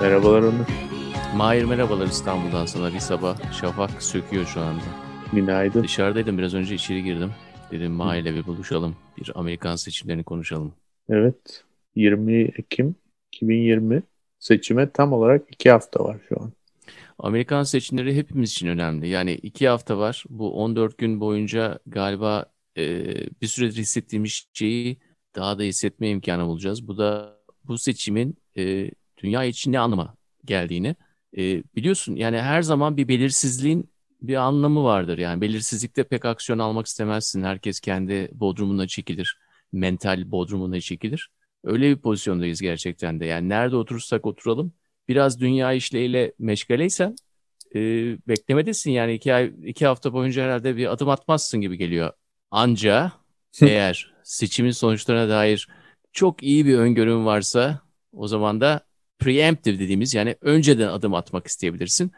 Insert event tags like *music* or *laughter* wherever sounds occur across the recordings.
Merhabalar Onur. Mahir merhabalar İstanbul'dan sana bir sabah. Şafak söküyor şu anda. Günaydın. Dışarıdaydım biraz önce içeri girdim. Dedim Mahir'le bir buluşalım. Bir Amerikan seçimlerini konuşalım. Evet. 20 Ekim 2020 seçime tam olarak iki hafta var şu an. Amerikan seçimleri hepimiz için önemli. Yani iki hafta var. Bu 14 gün boyunca galiba e, bir süredir hissettiğimiz şeyi daha da hissetme imkanı bulacağız. Bu da bu seçimin e, dünya için ne anlama geldiğini e, biliyorsun. Yani her zaman bir belirsizliğin bir anlamı vardır. Yani belirsizlikte pek aksiyon almak istemezsin. Herkes kendi bodrumuna çekilir. Mental bodrumuna çekilir. Öyle bir pozisyondayız gerçekten de. Yani nerede oturursak oturalım biraz dünya işleriyle meşgaleysen e, beklemedesin. Yani iki, ay, iki hafta boyunca herhalde bir adım atmazsın gibi geliyor. Anca eğer seçimin sonuçlarına dair çok iyi bir öngörün varsa o zaman da preemptive dediğimiz yani önceden adım atmak isteyebilirsin.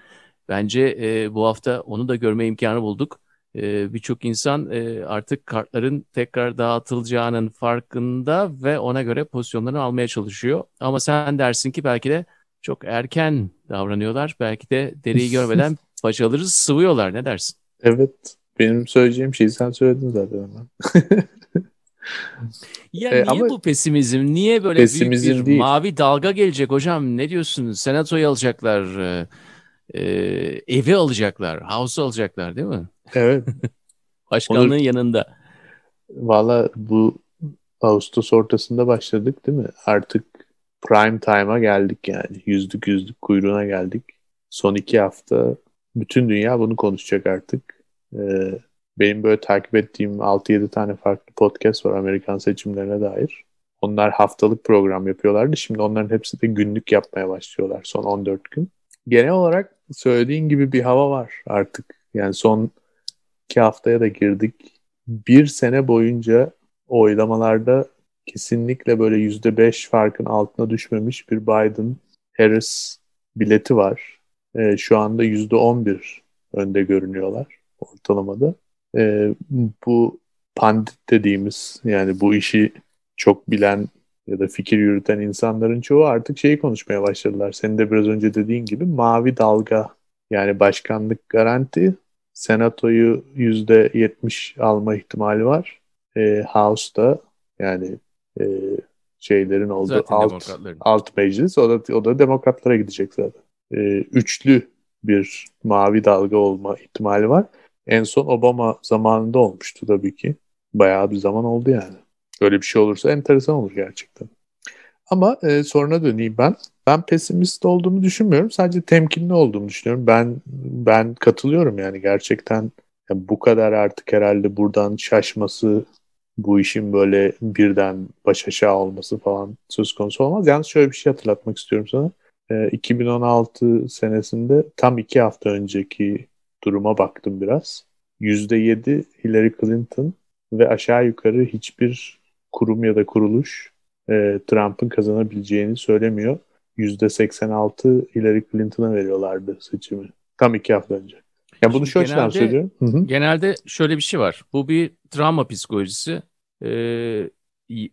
Bence e, bu hafta onu da görme imkanı bulduk. E, Birçok insan e, artık kartların tekrar dağıtılacağının farkında ve ona göre pozisyonlarını almaya çalışıyor. Ama sen dersin ki belki de çok erken davranıyorlar. Belki de deriyi görmeden *laughs* paçaları sıvıyorlar. Ne dersin? Evet. Benim söyleyeceğim şeyi sen söyledin zaten. *laughs* ya e, niye ama bu pesimizm? Niye böyle pesimizm büyük bir değil. mavi dalga gelecek hocam? Ne diyorsun? Senatoyu alacaklar, e, e, evi alacaklar, house'u alacaklar değil mi? Evet. *laughs* Başkanlığın Onur, yanında. Valla bu Ağustos ortasında başladık değil mi? Artık prime time'a geldik yani. Yüzlük yüzlük kuyruğuna geldik. Son iki hafta bütün dünya bunu konuşacak artık. Ee, benim böyle takip ettiğim 6-7 tane farklı podcast var Amerikan seçimlerine dair. Onlar haftalık program yapıyorlardı. Şimdi onların hepsi de günlük yapmaya başlıyorlar son 14 gün. Genel olarak söylediğin gibi bir hava var artık. Yani son iki haftaya da girdik. Bir sene boyunca oylamalarda kesinlikle böyle yüzde beş farkın altına düşmemiş bir Biden-Harris bileti var. E, şu anda yüzde on bir önde görünüyorlar ortalamada. E, bu pandit dediğimiz yani bu işi çok bilen ya da fikir yürüten insanların çoğu artık şeyi konuşmaya başladılar. Senin de biraz önce dediğin gibi mavi dalga yani başkanlık garanti senatoyu yüzde yetmiş alma ihtimali var. E, House'da yani e, şeylerin olduğu alt, alt meclis. O da, o da demokratlara gidecek zaten. E, üçlü bir mavi dalga olma ihtimali var. En son Obama zamanında olmuştu tabii ki. Bayağı bir zaman oldu yani. Öyle bir şey olursa enteresan olur gerçekten. Ama e, soruna döneyim ben. Ben pesimist olduğumu düşünmüyorum. Sadece temkinli olduğumu düşünüyorum. Ben ben katılıyorum yani gerçekten yani bu kadar artık herhalde buradan şaşması bu işin böyle birden baş aşağı olması falan söz konusu olmaz. Yalnız şöyle bir şey hatırlatmak istiyorum sana. E, 2016 senesinde tam iki hafta önceki duruma baktım biraz. %7 Hillary Clinton ve aşağı yukarı hiçbir kurum ya da kuruluş e, Trump'ın kazanabileceğini söylemiyor. %86 Hillary Clinton'a veriyorlardı seçimi. Tam iki hafta önce. Ya bunu şu açıdan söylüyorum. Hı-hı. Genelde şöyle bir şey var. Bu bir travma psikolojisi. Ee,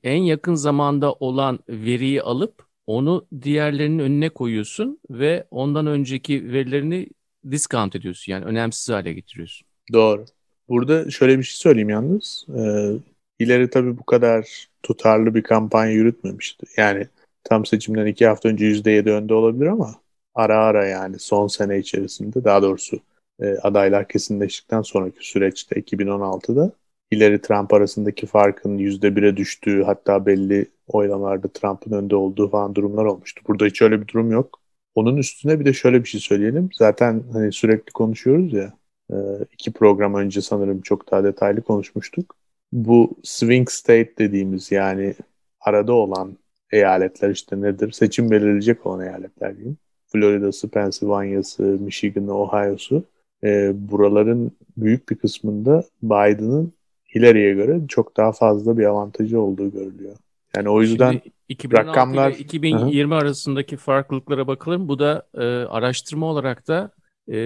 en yakın zamanda olan veriyi alıp onu diğerlerinin önüne koyuyorsun ve ondan önceki verilerini discount ediyorsun. Yani önemsiz hale getiriyorsun. Doğru. Burada şöyle bir şey söyleyeyim yalnız. Ee, ileri tabii bu kadar tutarlı bir kampanya yürütmemişti. Yani tam seçimden iki hafta önce %7 önde olabilir ama ara ara yani son sene içerisinde daha doğrusu e, adaylar kesinleştikten sonraki süreçte 2016'da Hillary Trump arasındaki farkın %1'e düştüğü hatta belli oylamalarda Trump'ın önde olduğu falan durumlar olmuştu. Burada hiç öyle bir durum yok. Onun üstüne bir de şöyle bir şey söyleyelim. Zaten hani sürekli konuşuyoruz ya. E, iki program önce sanırım çok daha detaylı konuşmuştuk. Bu swing state dediğimiz yani arada olan eyaletler işte nedir? Seçim belirleyecek olan eyaletler diyeyim. Florida'sı, Pennsylvania'sı, Michigan'ı, Ohio'su. E, buraların büyük bir kısmında Biden'ın Hillary'e göre çok daha fazla bir avantajı olduğu görülüyor. Yani o yüzden Şimdi 2016 rakamlar... ile 2020 Hı-hı. arasındaki farklılıklara bakalım. Bu da e, araştırma olarak da e,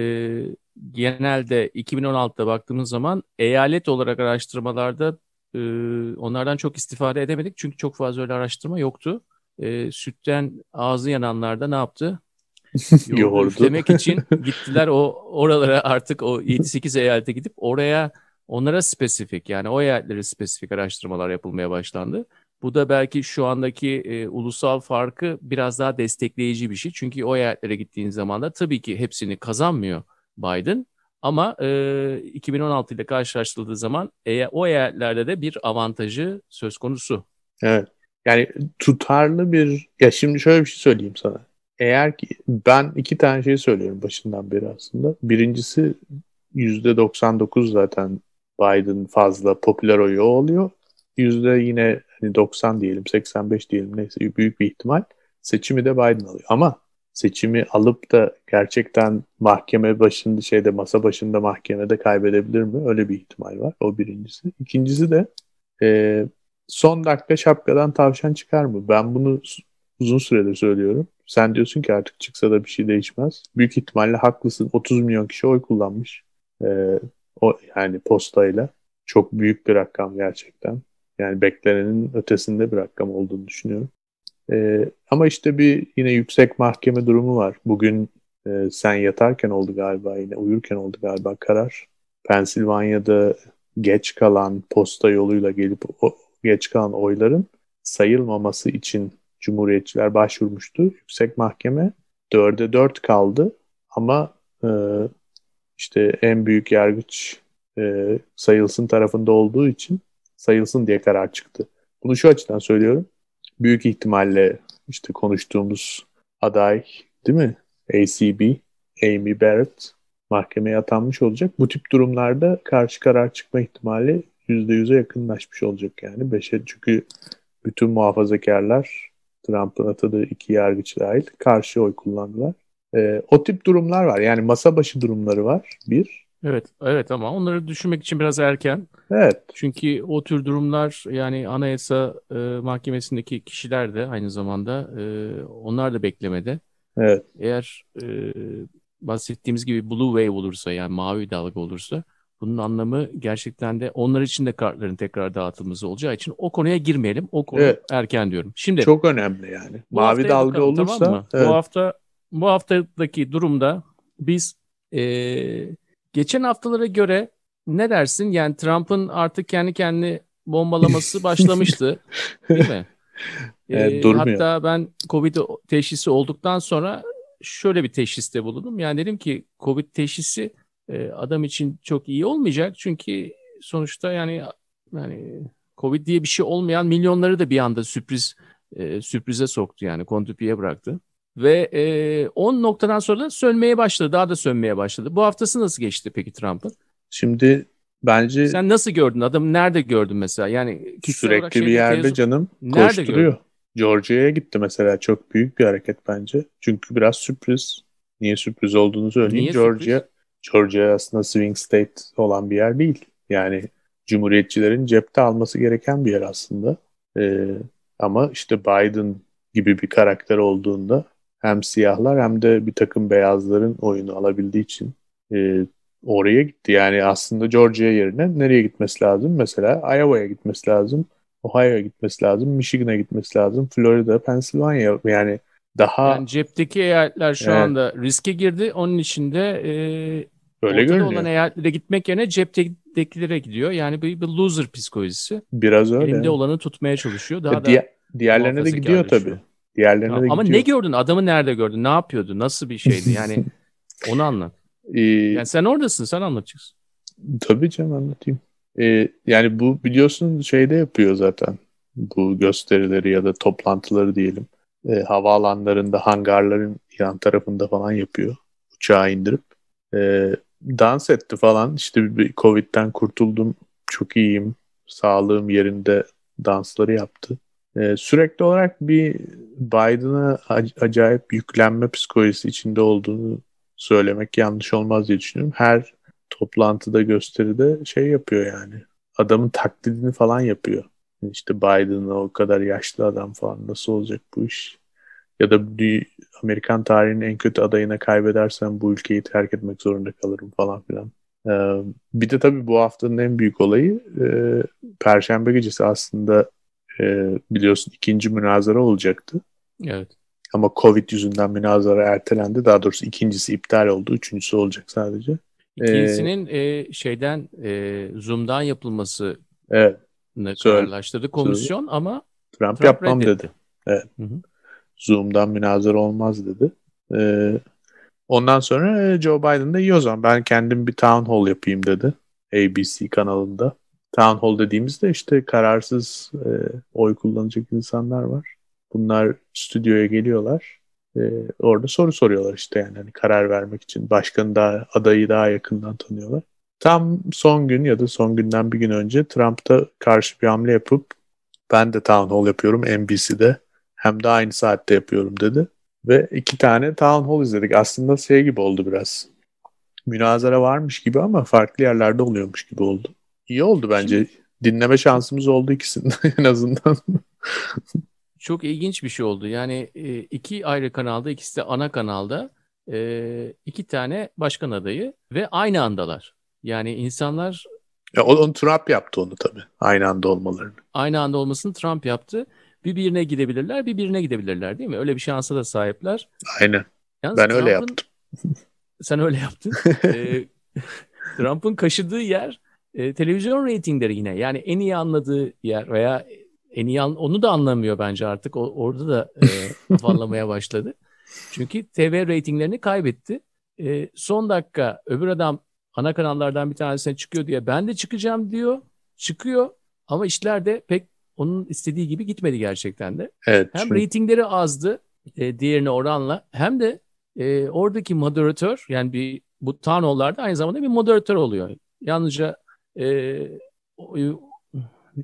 genelde 2016'da baktığımız zaman eyalet olarak araştırmalarda e, onlardan çok istifade edemedik. Çünkü çok fazla öyle araştırma yoktu. E, sütten ağzı yananlarda ne yaptı? *laughs* yoğurdu üflemek için *laughs* gittiler o oralara artık o 7-8 eyalete gidip oraya onlara spesifik yani o eyaletlere spesifik araştırmalar yapılmaya başlandı. Bu da belki şu andaki e, ulusal farkı biraz daha destekleyici bir şey. Çünkü o eyaletlere gittiğin zaman da tabii ki hepsini kazanmıyor Biden. Ama e, 2016 ile karşılaştırıldığı zaman e, o eyaletlerde de bir avantajı söz konusu. Evet. Yani tutarlı bir... Ya şimdi şöyle bir şey söyleyeyim sana. Eğer ki ben iki tane şey söylüyorum başından beri aslında. Birincisi %99 zaten Biden fazla popüler oyu oluyor. Yüzde yine 90 diyelim 85 diyelim neyse büyük bir ihtimal seçimi de Biden alıyor. Ama seçimi alıp da gerçekten mahkeme başında şeyde masa başında mahkemede kaybedebilir mi? Öyle bir ihtimal var. O birincisi. İkincisi de e, son dakika şapkadan tavşan çıkar mı? Ben bunu uzun süredir söylüyorum. Sen diyorsun ki artık çıksa da bir şey değişmez. Büyük ihtimalle haklısın. 30 milyon kişi oy kullanmış. E, o yani postayla. Çok büyük bir rakam gerçekten. Yani beklenenin ötesinde bir rakam olduğunu düşünüyorum. E, ama işte bir yine yüksek mahkeme durumu var. Bugün e, sen yatarken oldu galiba yine uyurken oldu galiba karar. Pensilvanya'da geç kalan posta yoluyla gelip o, geç kalan oyların sayılmaması için Cumhuriyetçiler başvurmuştu. Yüksek mahkeme dörde dört kaldı ama e, işte en büyük yargıç e, sayılsın tarafında olduğu için sayılsın diye karar çıktı. Bunu şu açıdan söylüyorum. Büyük ihtimalle işte konuştuğumuz aday değil mi? ACB, Amy Barrett mahkemeye atanmış olacak. Bu tip durumlarda karşı karar çıkma ihtimali %100'e yakınlaşmış olacak yani. Beşe, çünkü bütün muhafazakarlar Trump'ın atadığı iki yargıç dahil karşı oy kullandılar. Ee, o tip durumlar var. Yani masa başı durumları var. Bir. Evet, evet ama onları düşünmek için biraz erken. Evet. Çünkü o tür durumlar yani Anayasa e, Mahkemesi'ndeki kişiler de aynı zamanda e, onlar da beklemede. Evet. Eğer e, bahsettiğimiz gibi blue wave olursa yani mavi dalga olursa bunun anlamı gerçekten de onlar için de kartların tekrar dağıtılması olacağı için o konuya girmeyelim. O konu evet. erken diyorum. Şimdi çok önemli yani. Mavi dalga bakalım, olursa tamam mı? Evet. Bu hafta bu haftadaki durumda biz e, Geçen haftalara göre ne dersin? Yani Trump'ın artık kendi kendini bombalaması *laughs* başlamıştı. değil mi? *laughs* Evet, ee, hatta ben Covid teşhisi olduktan sonra şöyle bir teşhiste bulundum. Yani dedim ki Covid teşhisi e, adam için çok iyi olmayacak. Çünkü sonuçta yani yani Covid diye bir şey olmayan milyonları da bir anda sürpriz e, sürprize soktu yani kontrpiye bıraktı. Ve e, 10 noktadan sonra sönmeye başladı. Daha da sönmeye başladı. Bu haftası nasıl geçti peki Trump'ın? Şimdi bence... Sen nasıl gördün? Adamı nerede gördün mesela? Yani sürekli bir yerde teyze... canım nerede koşturuyor. Gördün? Georgia'ya gitti mesela. Çok büyük bir hareket bence. Çünkü biraz sürpriz. Niye sürpriz olduğunu söyleyeyim. Niye Georgia, sürpriz? Georgia aslında swing state olan bir yer değil. Yani Cumhuriyetçilerin cepte alması gereken bir yer aslında. Ee, ama işte Biden gibi bir karakter olduğunda hem siyahlar hem de bir takım beyazların oyunu alabildiği için e, oraya gitti. Yani aslında Georgia yerine nereye gitmesi lazım? Mesela Iowa'ya gitmesi lazım. Ohio'ya gitmesi lazım. Michigan'a gitmesi lazım. Florida, Pennsylvania yani daha... Yani cepteki eyaletler şu evet. anda riske girdi. Onun içinde e, Öyle ortada görünüyor. olan eyaletlere gitmek yerine ceptekilere gidiyor. Yani bir, bir loser psikolojisi. Biraz öyle. Elinde olanı tutmaya çalışıyor. Daha e, da diğerlerine de gidiyor tabii. Diğerlerine de Ama gidiyor. ne gördün? Adamı nerede gördün? Ne yapıyordu? Nasıl bir şeydi? *laughs* Yani onu anlat. Ee, yani sen oradasın. Sen anlatacaksın. Tabii canım anlatayım. Ee, yani bu biliyorsun şeyde yapıyor zaten. Bu gösterileri ya da toplantıları diyelim. Ee, havaalanlarında, hangarların yan tarafında falan yapıyor. Uçağı indirip. Ee, dans etti falan. İşte bir Covid'den kurtuldum. Çok iyiyim. Sağlığım yerinde dansları yaptı. Ee, sürekli olarak bir Biden'a acayip yüklenme psikolojisi içinde olduğunu söylemek yanlış olmaz diye düşünüyorum. Her toplantıda gösteride şey yapıyor yani. Adamın taklidini falan yapıyor. İşte Biden'ı o kadar yaşlı adam falan nasıl olacak bu iş? Ya da Amerikan tarihinin en kötü adayına kaybedersen bu ülkeyi terk etmek zorunda kalırım falan filan. Ee, bir de tabii bu haftanın en büyük olayı e, Perşembe gecesi aslında e, biliyorsun ikinci münazara olacaktı. Evet. Ama Covid yüzünden münazara ertelendi. Daha doğrusu ikincisi iptal oldu. Üçüncüsü olacak sadece. İkincisinin e, şeyden e, Zoom'dan yapılması Evet. kararlaştırdı komisyon Söyle. ama Trump, Trump yapmam reddetti. dedi. Evet. Hı hı. Zoom'dan münazara olmaz dedi. Ee, ondan sonra e, Joe Biden de iyi o zaman ben kendim bir town hall yapayım dedi. ABC kanalında. Town hall dediğimizde işte kararsız e, oy kullanacak insanlar var. Bunlar stüdyoya geliyorlar. E, orada soru soruyorlar işte yani hani karar vermek için. Başkanı daha adayı daha yakından tanıyorlar. Tam son gün ya da son günden bir gün önce Trump da karşı bir hamle yapıp ben de town hall yapıyorum NBC'de hem de aynı saatte yapıyorum dedi. Ve iki tane town hall izledik. Aslında şey gibi oldu biraz. Münazara varmış gibi ama farklı yerlerde oluyormuş gibi oldu. İyi oldu bence. Şimdi, Dinleme şansımız oldu ikisinden *laughs* en azından. çok ilginç bir şey oldu. Yani e, iki ayrı kanalda, ikisi de ana kanalda e, iki tane başkan adayı ve aynı andalar. Yani insanlar... Ya, onu Trump yaptı onu tabii. Aynı anda olmalarını. Aynı anda olmasını Trump yaptı. Bir birine gidebilirler, bir birine gidebilirler değil mi? Öyle bir şansa da sahipler. Aynen. Yalnız ben öyle yaptım. *laughs* Sen öyle yaptın. ee, *laughs* Trump'ın kaşıdığı yer e, televizyon reytingleri yine. Yani en iyi anladığı yer veya en iyi an, onu da anlamıyor bence artık. O, orada da e, *laughs* afallamaya başladı. Çünkü TV reytinglerini kaybetti. E, son dakika öbür adam ana kanallardan bir tanesine çıkıyor diye ben de çıkacağım diyor. Çıkıyor ama işler de pek onun istediği gibi gitmedi gerçekten de. Evet, hem çünkü... reytingleri azdı e, diğerine oranla hem de e, oradaki moderatör yani bir bu Tanoğullar'da aynı zamanda bir moderatör oluyor. Yalnızca e, oy,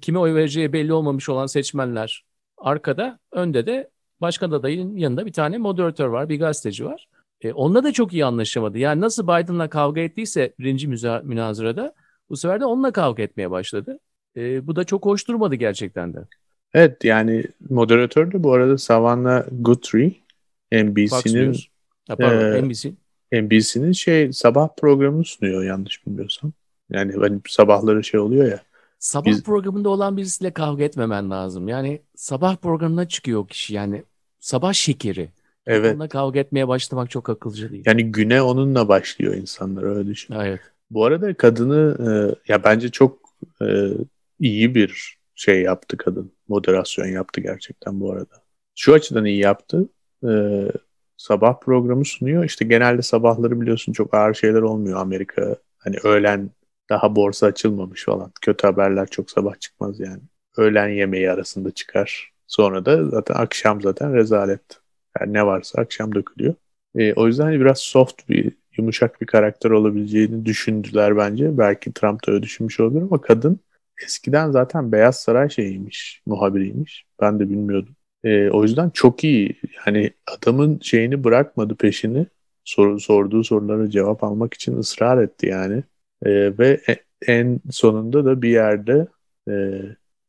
kime oy vereceği belli olmamış olan seçmenler arkada, önde de başkan adayın yanında bir tane moderatör var, bir gazeteci var. E, onunla da çok iyi anlaşamadı. Yani nasıl Biden'la kavga ettiyse birinci münazırada bu sefer de onunla kavga etmeye başladı. E, bu da çok hoş durmadı gerçekten de. Evet yani moderatör de bu arada Savannah Guthrie NBC'nin e, NBC. NBC'nin şey sabah programını sunuyor yanlış bilmiyorsam. Yani hani sabahları şey oluyor ya. Sabah biz... programında olan birisiyle kavga etmemen lazım. Yani sabah programına çıkıyor kişi yani sabah şekeri. Evet. Onunla kavga etmeye başlamak çok akılcı değil. Yani güne onunla başlıyor insanlar öyle düşün. Evet. Bu arada kadını e, ya bence çok e, iyi bir şey yaptı kadın. Moderasyon yaptı gerçekten bu arada. Şu açıdan iyi yaptı. E, sabah programı sunuyor. İşte genelde sabahları biliyorsun çok ağır şeyler olmuyor Amerika. Hani öğlen daha borsa açılmamış falan. Kötü haberler çok sabah çıkmaz yani. Öğlen yemeği arasında çıkar. Sonra da zaten akşam zaten rezalet. Yani ne varsa akşam dökülüyor. E, o yüzden hani biraz soft bir, yumuşak bir karakter olabileceğini düşündüler bence. Belki Trump da öyle düşünmüş olabilir ama kadın eskiden zaten Beyaz Saray şeyiymiş, muhabiriymiş. Ben de bilmiyordum. E, o yüzden çok iyi. Hani adamın şeyini bırakmadı peşini. Soru, sorduğu sorulara cevap almak için ısrar etti yani. E, ve en sonunda da bir yerde e,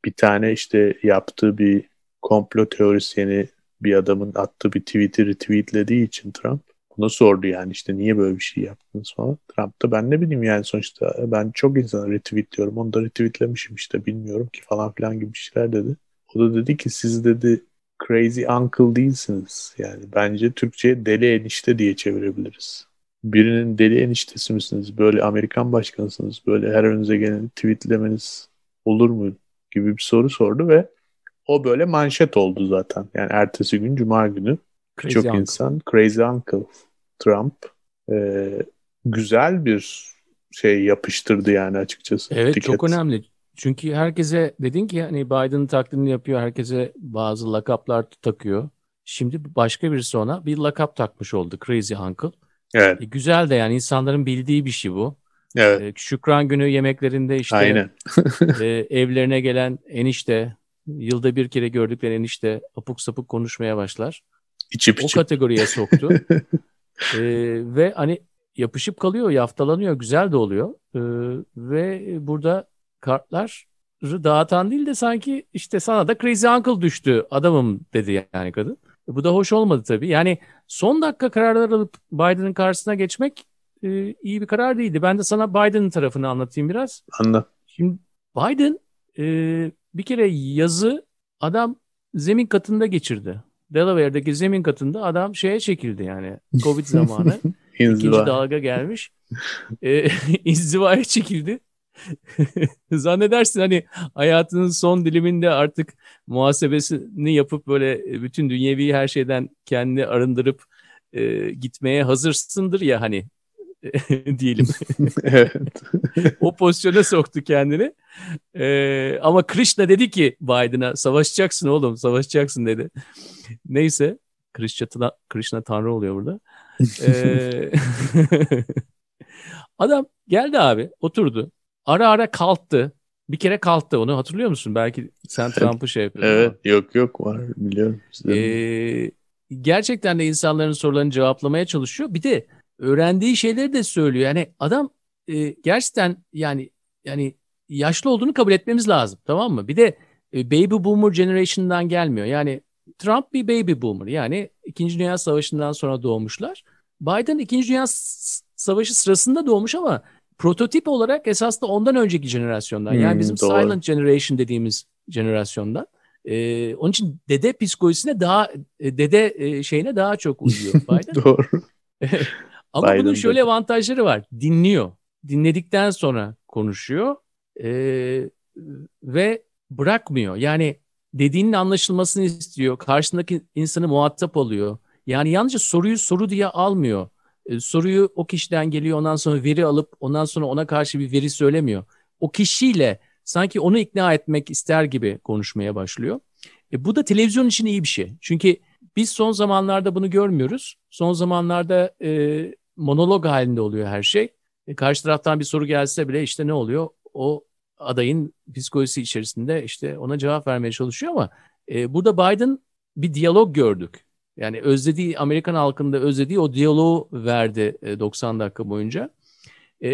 bir tane işte yaptığı bir komplo teorisyeni bir adamın attığı bir tweet'i retweetlediği için Trump bunu sordu yani işte niye böyle bir şey yaptınız falan. Trump da ben ne bileyim yani sonuçta ben çok insan retweetliyorum onu da retweetlemişim işte bilmiyorum ki falan filan gibi şeyler dedi. O da dedi ki siz dedi crazy uncle değilsiniz. Yani bence Türkçe'ye deli enişte diye çevirebiliriz. Birinin deli eniştesi misiniz? Böyle Amerikan başkanısınız. Böyle her önünüze gelen tweetlemeniz olur mu? Gibi bir soru sordu ve o böyle manşet oldu zaten. Yani ertesi gün Cuma günü çok insan Crazy Uncle Trump e, güzel bir şey yapıştırdı yani açıkçası. Evet etiket. çok önemli. Çünkü herkese dedin ki hani Biden taklidini yapıyor. Herkese bazı lakaplar takıyor. Şimdi başka birisi ona bir lakap takmış oldu. Crazy Uncle. Evet. E, güzel de yani insanların bildiği bir şey bu. Evet. E, Şükran günü yemeklerinde işte Aynen. e, evlerine gelen enişte, yılda bir kere gördükleri enişte apuk sapuk konuşmaya başlar. İçip o içip. kategoriye soktu. *laughs* e, ve hani yapışıp kalıyor, yaftalanıyor, güzel de oluyor. E, ve burada kartları dağıtan değil de sanki işte sana da Crazy Uncle düştü adamım dedi yani kadın. E, bu da hoş olmadı tabii. Yani son dakika kararlar alıp Biden'ın karşısına geçmek e, iyi bir karar değildi. Ben de sana Biden'ın tarafını anlatayım biraz. Anla. Şimdi Biden e, bir kere yazı adam zemin katında geçirdi. Delaware'deki zemin katında adam şeye çekildi yani. Covid *laughs* zamanı. ikinci dalga gelmiş. E, *laughs* inzivaya çekildi. *laughs* Zannedersin hani hayatının son diliminde artık muhasebesini yapıp böyle bütün dünyevi her şeyden kendini arındırıp e, gitmeye hazırsındır ya hani *laughs* diyelim. *laughs* evet. o pozisyona soktu kendini. Ee, ama Krishna dedi ki Biden'a savaşacaksın oğlum savaşacaksın dedi. Neyse Krishna, Krishna tanrı oluyor burada. Ee, adam geldi abi oturdu. Ara ara kalktı. Bir kere kalktı onu hatırlıyor musun? Belki sen Trump'ı şey yapıyorsun. Evet ama. yok yok var biliyorum. Ee, gerçekten de insanların sorularını cevaplamaya çalışıyor. Bir de öğrendiği şeyleri de söylüyor. Yani adam e, gerçekten yani yani yaşlı olduğunu kabul etmemiz lazım tamam mı? Bir de e, baby boomer generation'dan gelmiyor. Yani Trump bir baby boomer yani 2. Dünya Savaşı'ndan sonra doğmuşlar. Biden 2. Dünya Savaşı sırasında doğmuş ama prototip olarak esas da ondan önceki jenerasyondan. Yani hmm, bizim doğru. silent generation dediğimiz jenerasyondan. Ee, onun için dede psikolojisine daha e, dede e, şeyine daha çok uyuyor *laughs* Biden. doğru. *laughs* Ama Biden'da. bunun şöyle avantajları var. Dinliyor. Dinledikten sonra konuşuyor ee, ve bırakmıyor. Yani dediğinin anlaşılmasını istiyor. Karşısındaki insanı muhatap alıyor. Yani yalnızca soruyu soru diye almıyor. Ee, soruyu o kişiden geliyor ondan sonra veri alıp ondan sonra ona karşı bir veri söylemiyor. O kişiyle sanki onu ikna etmek ister gibi konuşmaya başlıyor. E, bu da televizyon için iyi bir şey. Çünkü biz son zamanlarda bunu görmüyoruz. Son zamanlarda e, monolog halinde oluyor her şey. E, karşı taraftan bir soru gelse bile işte ne oluyor? O adayın psikolojisi içerisinde işte ona cevap vermeye çalışıyor ama e, burada Biden bir diyalog gördük. Yani özlediği Amerikan halkında özlediği o diyaloğu verdi e, 90 dakika boyunca. E,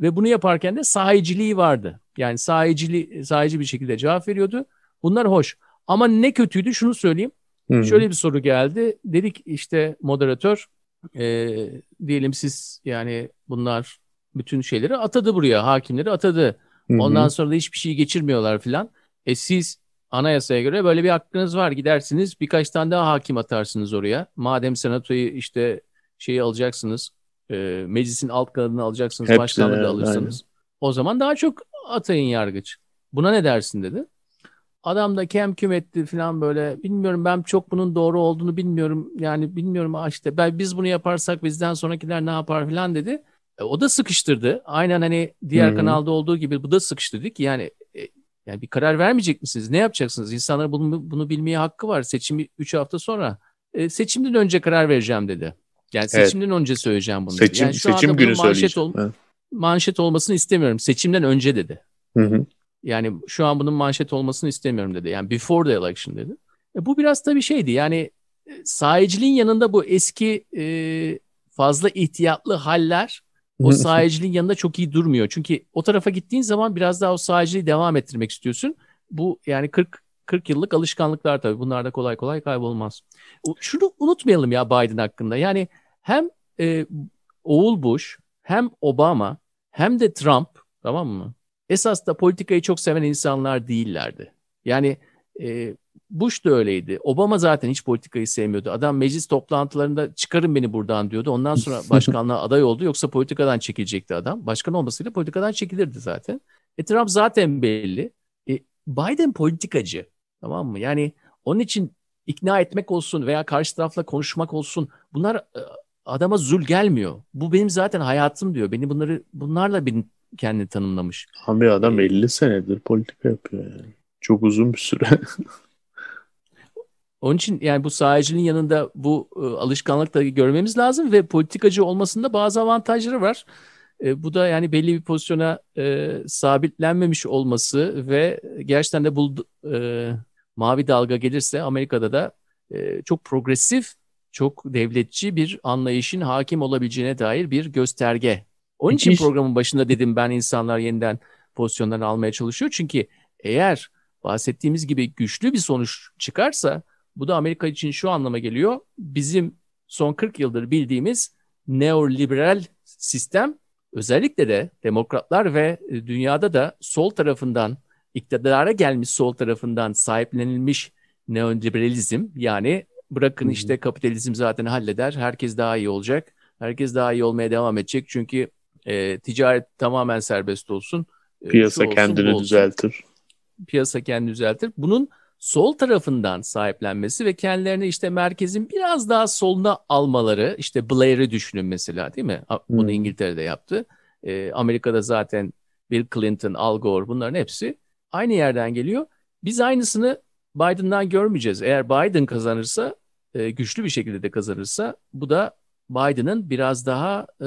ve bunu yaparken de sahiciliği vardı. Yani sahicili, sahici bir şekilde cevap veriyordu. Bunlar hoş. Ama ne kötüydü şunu söyleyeyim. Hı-hı. Şöyle bir soru geldi. Dedik işte moderatör e, diyelim siz yani bunlar bütün şeyleri atadı buraya. Hakimleri atadı. Hı-hı. Ondan sonra da hiçbir şey geçirmiyorlar filan. E siz anayasaya göre böyle bir hakkınız var. Gidersiniz birkaç tane daha hakim atarsınız oraya. Madem senatoyu işte şeyi alacaksınız. E, meclisin alt kanadını alacaksınız. Hepsi, başkanlığı da alırsınız. Aynen. O zaman daha çok atayın yargıç. Buna ne dersin dedi. Adam da kem küm etti falan böyle. Bilmiyorum ben çok bunun doğru olduğunu bilmiyorum. Yani bilmiyorum işte ben, biz bunu yaparsak bizden sonrakiler ne yapar falan dedi. E, o da sıkıştırdı. Aynen hani diğer hmm. kanalda olduğu gibi bu da sıkıştırdı ki yani yani bir karar vermeyecek misiniz? Ne yapacaksınız? İnsanlar bunu, bunu bilmeye hakkı var. Seçim 3 hafta sonra. E, seçimden önce karar vereceğim dedi. Yani seçimden evet. önce söyleyeceğim bunu. Seçim, yani şu seçim anda günü manşet, ol, evet. manşet olmasını istemiyorum. Seçimden önce dedi. Hı hı. Yani şu an bunun manşet olmasını istemiyorum dedi. Yani before the election dedi. E, bu biraz tabii şeydi yani e, sahiciliğin yanında bu eski e, fazla ihtiyatlı haller o sahiciliğin yanında çok iyi durmuyor. Çünkü o tarafa gittiğin zaman biraz daha o sahiciliği devam ettirmek istiyorsun. Bu yani 40 40 yıllık alışkanlıklar tabii. Bunlar da kolay kolay kaybolmaz. Şunu unutmayalım ya Biden hakkında. Yani hem e, oğul Bush hem Obama hem de Trump tamam mı? Esas da politikayı çok seven insanlar değillerdi. Yani e, Bush da öyleydi. Obama zaten hiç politikayı sevmiyordu. Adam meclis toplantılarında çıkarın beni buradan diyordu. Ondan sonra *laughs* başkanlığa aday oldu. Yoksa politikadan çekilecekti adam. Başkan olmasıyla politikadan çekilirdi zaten. E Trump zaten belli. E, Biden politikacı. Tamam mı? Yani onun için ikna etmek olsun veya karşı tarafla konuşmak olsun. Bunlar e, adama zul gelmiyor. Bu benim zaten hayatım diyor. Beni bunları bunlarla beni kendini tanımlamış. Abi adam 50 senedir politika yapıyor yani. Çok uzun bir süre. *laughs* Onun için yani bu sahicinin yanında bu e, alışkanlık da görmemiz lazım ve politikacı olmasında bazı avantajları var. E, bu da yani belli bir pozisyona e, sabitlenmemiş olması ve gerçekten de bu e, mavi dalga gelirse Amerika'da da e, çok progresif, çok devletçi bir anlayışın hakim olabileceğine dair bir gösterge. Onun için programın başında dedim ben insanlar yeniden pozisyonlarını almaya çalışıyor. Çünkü eğer bahsettiğimiz gibi güçlü bir sonuç çıkarsa bu da Amerika için şu anlama geliyor. Bizim son 40 yıldır bildiğimiz neoliberal sistem özellikle de demokratlar ve dünyada da sol tarafından iktidara gelmiş sol tarafından sahiplenilmiş neoliberalizm yani bırakın işte kapitalizm zaten halleder. Herkes daha iyi olacak. Herkes daha iyi olmaya devam edecek. Çünkü e, ticaret tamamen serbest olsun. E, Piyasa olsun, kendini düzeltir. Piyasa kendini düzeltir. Bunun sol tarafından sahiplenmesi ve kendilerini işte merkezin biraz daha soluna almaları işte Blair'i düşünün mesela değil mi? Bunu hmm. İngiltere'de yaptı. E, Amerika'da zaten Bill Clinton, Al Gore bunların hepsi aynı yerden geliyor. Biz aynısını Biden'dan görmeyeceğiz. Eğer Biden kazanırsa e, güçlü bir şekilde de kazanırsa bu da Biden'ın biraz daha e,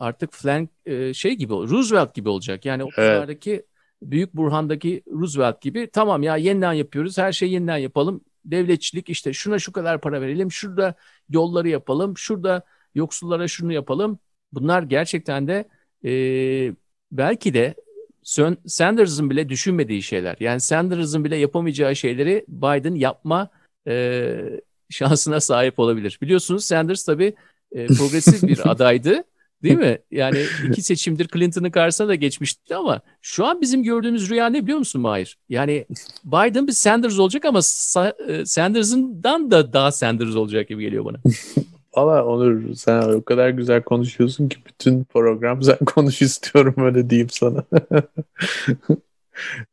artık flank e, şey gibi Roosevelt gibi olacak. Yani o evet. Büyük Burhan'daki Roosevelt gibi tamam ya yeniden yapıyoruz her şeyi yeniden yapalım. Devletçilik işte şuna şu kadar para verelim şurada yolları yapalım şurada yoksullara şunu yapalım. Bunlar gerçekten de e, belki de Sanders'ın bile düşünmediği şeyler. Yani Sanders'ın bile yapamayacağı şeyleri Biden yapma e, şansına sahip olabilir. Biliyorsunuz Sanders tabii e, progresif bir *laughs* adaydı. Değil mi? *laughs* Yani iki seçimdir Clinton'ın karşısına da geçmişti ama şu an bizim gördüğümüz rüya ne biliyor musun Mahir? Yani Biden bir Sanders olacak ama e, Sanders'ından da daha Sanders olacak gibi geliyor bana. *laughs* Valla Onur sen o kadar güzel konuşuyorsun ki bütün program sen *laughs* konuş istiyorum öyle diyeyim sana.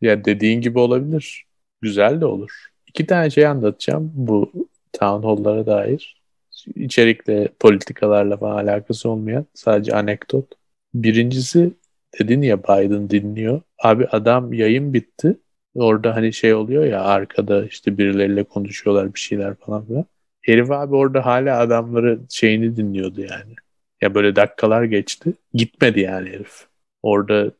ya dediğin gibi olabilir. Güzel de olur. İki tane şey anlatacağım bu town hall'lara dair. İçerikle, politikalarla falan alakası olmayan sadece anekdot. Birincisi dedin ya Biden dinliyor. Abi adam yayın bitti. Orada hani şey oluyor ya arkada işte birileriyle konuşuyorlar bir şeyler falan filan. Herif abi orada hala adamları şeyini dinliyordu yani. Ya böyle dakikalar geçti. Gitmedi yani herif. Orada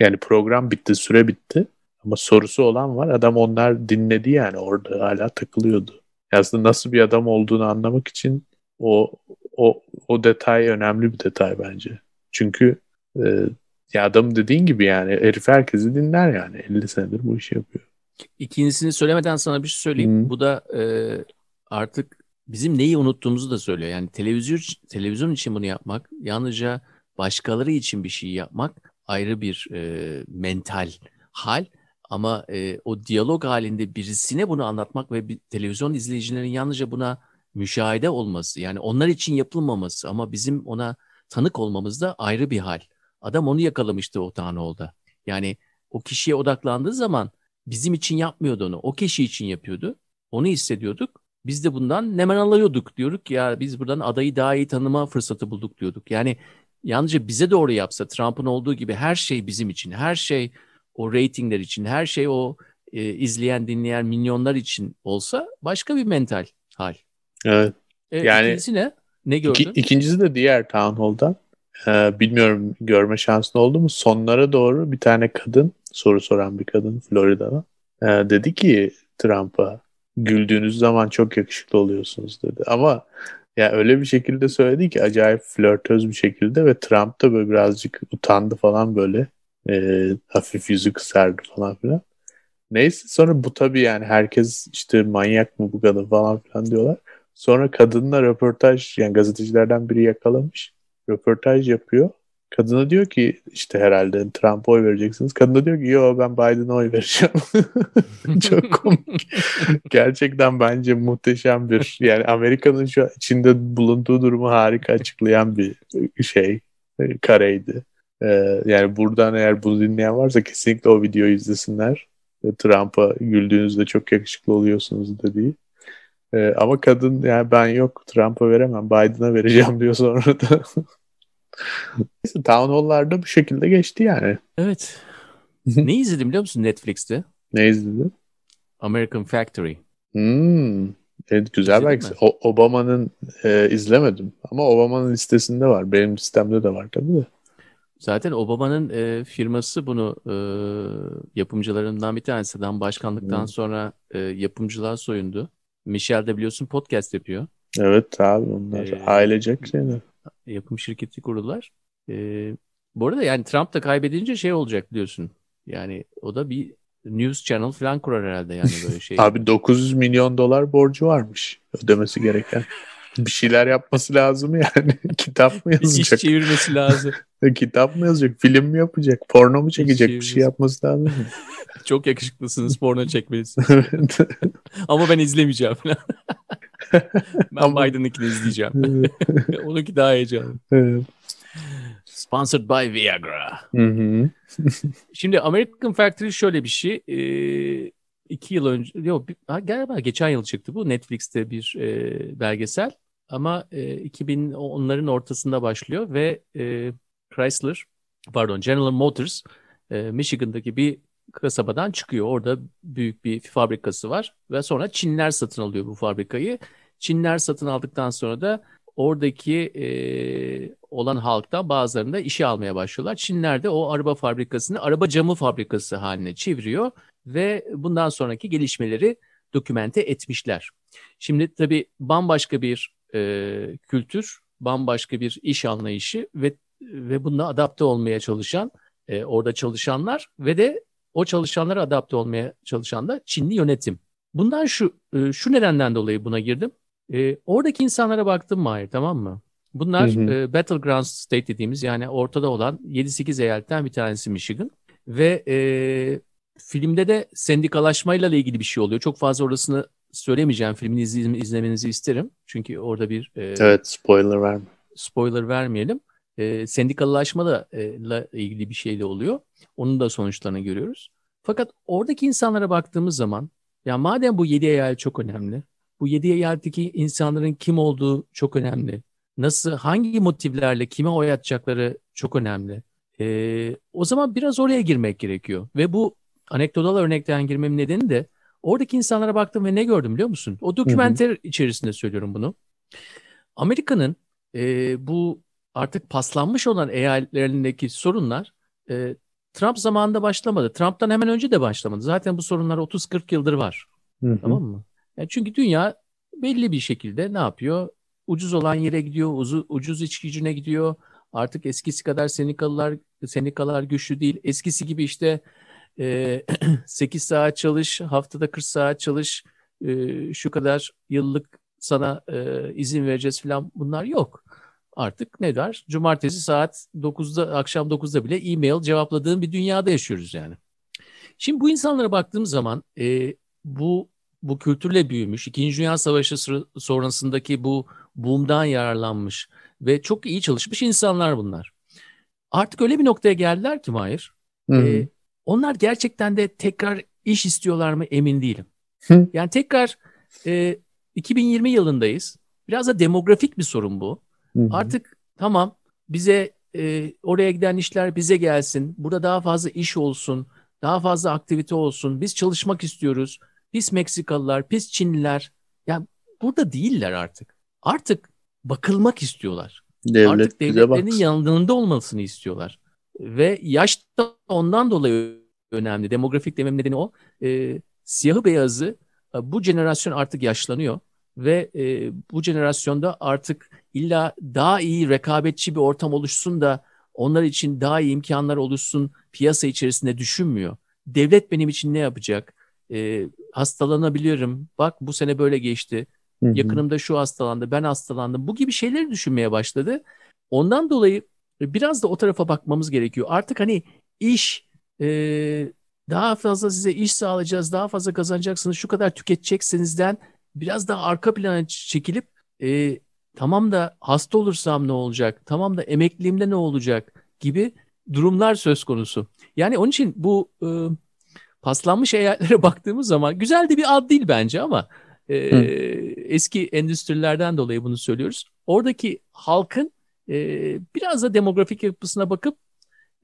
yani program bitti, süre bitti. Ama sorusu olan var. Adam onlar dinledi yani orada hala takılıyordu. Aslında nasıl bir adam olduğunu anlamak için o o o detay önemli bir detay bence. Çünkü e, ya adam dediğin gibi yani herif herkesi dinler yani 50 senedir bu işi yapıyor. İkincisini söylemeden sana bir şey söyleyeyim. Hı. Bu da e, artık bizim neyi unuttuğumuzu da söylüyor. Yani televizyon televizyon için bunu yapmak, yalnızca başkaları için bir şey yapmak ayrı bir e, mental hal. Ama e, o diyalog halinde birisine bunu anlatmak ve bir, televizyon izleyicilerin yalnızca buna müşahede olması, yani onlar için yapılmaması ama bizim ona tanık olmamız da ayrı bir hal. Adam onu yakalamıştı o Tanrıoğlu'da. Yani o kişiye odaklandığı zaman bizim için yapmıyordu onu. O kişi için yapıyordu. Onu hissediyorduk biz de bundan nemen alıyorduk. Diyorduk ya biz buradan adayı daha iyi tanıma fırsatı bulduk diyorduk. Yani yalnızca bize doğru yapsa Trump'ın olduğu gibi her şey bizim için, her şey o reytingler için, her şey o e, izleyen, dinleyen milyonlar için olsa başka bir mental hal. Evet. E, yani ikincisi ne? Ne gördün? Iki, ikincisi de diğer Town Hall'dan. Ee, bilmiyorum görme şansın oldu mu? Sonlara doğru bir tane kadın, soru soran bir kadın Florida'da e, dedi ki Trump'a güldüğünüz zaman çok yakışıklı oluyorsunuz dedi. Ama ya öyle bir şekilde söyledi ki acayip flörtöz bir şekilde ve Trump da böyle birazcık utandı falan böyle. E, hafif yüzü kısardı falan filan. Neyse sonra bu tabii yani herkes işte manyak mı bu kadın falan filan diyorlar. Sonra kadınla röportaj yani gazetecilerden biri yakalamış. Röportaj yapıyor. Kadına diyor ki işte herhalde Trump'a oy vereceksiniz. Kadına diyor ki yo ben Biden'a oy vereceğim. *laughs* Çok komik. Gerçekten bence muhteşem bir yani Amerika'nın şu içinde bulunduğu durumu harika açıklayan bir şey kareydi. Ee, yani buradan eğer bunu dinleyen varsa kesinlikle o videoyu izlesinler. Trump'a güldüğünüzde çok yakışıklı oluyorsunuz dediği. Ee, ama kadın yani ben yok Trump'a veremem Biden'a vereceğim *laughs* diyor sonra da. Neyse Town Hall'larda bu şekilde geçti yani. Evet. *laughs* ne izledim biliyor musun Netflix'te? Ne izledin? American Factory. Hmm. Evet güzel belki. Obama'nın e, izlemedim ama Obama'nın listesinde var. Benim listemde de var tabii de. Zaten Obama'nın e, firması bunu e, yapımcılarından bir tanesi. Adam başkanlıktan hmm. sonra e, yapımcılığa soyundu. Michel de biliyorsun podcast yapıyor. Evet abi onlar ee, ailecek şeyler yapım şirketi kurdular. E, bu arada yani Trump da kaybedince şey olacak diyorsun. Yani o da bir news channel falan kurar herhalde yani böyle *laughs* şey. Abi 900 milyon dolar borcu varmış ödemesi gereken. Bir şeyler yapması lazım yani. *laughs* Kitap mı yazacak? İş çevirmesi lazım. *laughs* Kitap mı yazacak? Film mi yapacak? Porno mu çekecek? Bir şey yapması lazım. *laughs* Çok yakışıklısınız. Porno çekmelisiniz. Ama ben izlemeyeceğim falan. ben Ama... Biden'ınkini izleyeceğim. Onunki daha heyecanlı. Evet. Sponsored by Viagra. Hı hı. Şimdi American Factory şöyle bir şey. Ee, iki yıl önce, yok galiba geçen yıl çıktı bu. Netflix'te bir e, belgesel. Ama e, 2010'ların ortasında başlıyor ve e, Chrysler, pardon General Motors e, Michigan'daki bir kasabadan çıkıyor. Orada büyük bir fabrikası var ve sonra Çinler satın alıyor bu fabrikayı. Çinler satın aldıktan sonra da oradaki e, olan halktan bazılarını da işe almaya başlıyorlar. Çinler de o araba fabrikasını araba camı fabrikası haline çeviriyor ve bundan sonraki gelişmeleri dokümente etmişler. Şimdi tabii bambaşka bir e, kültür, bambaşka bir iş anlayışı ve ve bununla adapte olmaya çalışan e, orada çalışanlar ve de o çalışanlara adapte olmaya çalışan da Çinli yönetim. Bundan şu e, şu nedenden dolayı buna girdim. E, oradaki insanlara baktım Mahir tamam mı? Bunlar hı hı. E, Battleground State dediğimiz yani ortada olan 7-8 eyaletten bir tanesi Michigan. Ve e, filmde de sendikalaşmayla ilgili bir şey oluyor. Çok fazla orasını söylemeyeceğim. Filmini izle, izlemenizi isterim. Çünkü orada bir... E, evet spoiler verme. Spoiler vermeyelim. E, sendikalaşma da e, ile ilgili bir şey de oluyor. Onun da sonuçlarını görüyoruz. Fakat oradaki insanlara baktığımız zaman ya madem bu 7 eyalet çok önemli. Bu 7 eyaletteki insanların kim olduğu çok önemli. Nasıl, hangi motivlerle kime oy atacakları çok önemli. Ee, o zaman biraz oraya girmek gerekiyor. Ve bu anekdotal örnekten girmemin nedeni de oradaki insanlara baktım ve ne gördüm biliyor musun? O dokümenter içerisinde söylüyorum bunu. Amerika'nın e, bu artık paslanmış olan eyaletlerindeki sorunlar e, Trump zamanında başlamadı. Trump'tan hemen önce de başlamadı. Zaten bu sorunlar 30-40 yıldır var. Hı hı. Tamam mı? Yani çünkü dünya belli bir şekilde ne yapıyor? Ucuz olan yere gidiyor, uzu, ucuz iç gücüne gidiyor. Artık eskisi kadar sendikalar sendikalar güçlü değil. Eskisi gibi işte e, 8 *clears throat* saat çalış, haftada 40 saat çalış, e, şu kadar yıllık sana e, izin vereceğiz falan bunlar yok. Artık ne der? Cumartesi saat 9'da, akşam 9'da bile e-mail cevapladığın bir dünyada yaşıyoruz yani. Şimdi bu insanlara baktığım zaman e, bu bu kültürle büyümüş, İkinci Dünya Savaşı sonrasındaki bu boom'dan yararlanmış ve çok iyi çalışmış insanlar bunlar. Artık öyle bir noktaya geldiler ki Mahir. E, onlar gerçekten de tekrar iş istiyorlar mı emin değilim. Hı. Yani tekrar e, 2020 yılındayız. Biraz da demografik bir sorun bu. Hı-hı. Artık tamam bize e, oraya giden işler bize gelsin. Burada daha fazla iş olsun. Daha fazla aktivite olsun. Biz çalışmak istiyoruz. Pis Meksikalılar, pis Çinliler. Yani burada değiller artık. Artık bakılmak istiyorlar. Devlet artık devletlerinin yanında olmasını istiyorlar. Ve yaş da ondan dolayı önemli. Demografik demem nedeni o. E, siyahı beyazı e, bu jenerasyon artık yaşlanıyor ve e, bu jenerasyonda artık illa daha iyi rekabetçi bir ortam oluşsun da onlar için daha iyi imkanlar oluşsun piyasa içerisinde düşünmüyor. Devlet benim için ne yapacak? E, hastalanabilirim. Bak bu sene böyle geçti. Hı hı. Yakınımda şu hastalandı, ben hastalandım. Bu gibi şeyleri düşünmeye başladı. Ondan dolayı biraz da o tarafa bakmamız gerekiyor. Artık hani iş e, daha fazla size iş sağlayacağız, daha fazla kazanacaksınız, şu kadar tüketeceksinizden biraz daha arka plana çekilip e, tamam da hasta olursam ne olacak, tamam da emekliliğimde ne olacak gibi durumlar söz konusu. Yani onun için bu e, paslanmış eyaletlere *laughs* baktığımız zaman güzel de bir ad değil bence ama e, eski endüstrilerden dolayı bunu söylüyoruz. Oradaki halkın e, biraz da demografik yapısına bakıp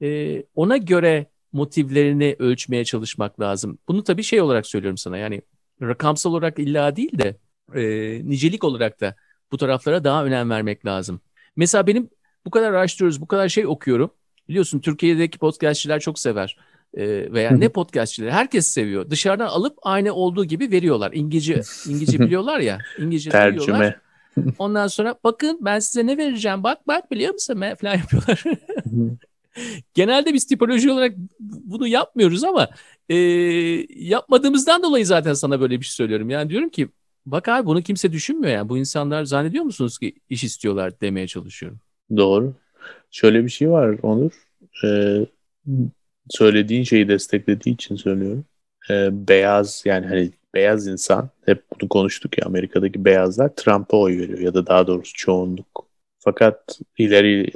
e, ona göre motivlerini ölçmeye çalışmak lazım. Bunu tabii şey olarak söylüyorum sana yani rakamsal olarak illa değil de e, nicelik olarak da bu taraflara daha önem vermek lazım. Mesela benim bu kadar araştırıyoruz, bu kadar şey okuyorum. Biliyorsun Türkiye'deki podcastçiler çok sever. E, veya ne podcastçileri herkes seviyor. Dışarıdan alıp aynı olduğu gibi veriyorlar. İngilizce İngilizce *laughs* biliyorlar ya. İngilizce Tercüme. biliyorlar. *laughs* Ondan sonra bakın ben size ne vereceğim bak bak biliyor musun falan yapıyorlar. *laughs* Genelde biz tipoloji olarak bunu yapmıyoruz ama e, yapmadığımızdan dolayı zaten sana böyle bir şey söylüyorum. Yani diyorum ki bak abi bunu kimse düşünmüyor yani. Bu insanlar zannediyor musunuz ki iş istiyorlar demeye çalışıyorum. Doğru. Şöyle bir şey var Onur. Ee, söylediğin şeyi desteklediği için söylüyorum. Ee, beyaz yani hani beyaz insan hep bunu konuştuk ya Amerika'daki beyazlar Trump'a oy veriyor ya da daha doğrusu çoğunluk. Fakat ileri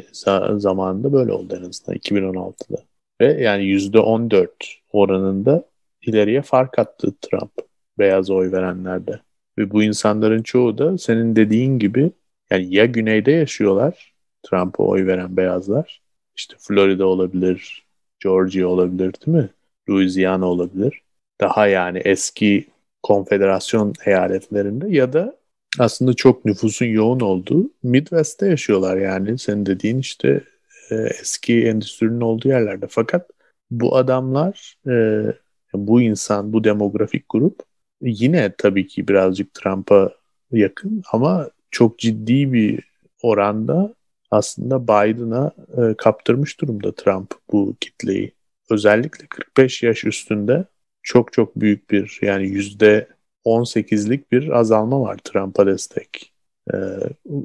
zamanında böyle oldu en azından 2016'da. Ve yani %14 oranında ileriye fark attı Trump beyaz oy verenlerde. Ve bu insanların çoğu da senin dediğin gibi yani ya güneyde yaşıyorlar Trump'a oy veren beyazlar. İşte Florida olabilir, Georgia olabilir değil mi? Louisiana olabilir. Daha yani eski konfederasyon eyaletlerinde ya da aslında çok nüfusun yoğun olduğu Midwest'te yaşıyorlar yani. Senin dediğin işte e, eski endüstrinin olduğu yerlerde. Fakat bu adamlar, e, bu insan, bu demografik grup yine tabii ki birazcık Trump'a yakın ama çok ciddi bir oranda aslında Biden'a e, kaptırmış durumda Trump bu kitleyi. Özellikle 45 yaş üstünde çok çok büyük bir yani yüzde 18'lik bir azalma var Trump'a destek e,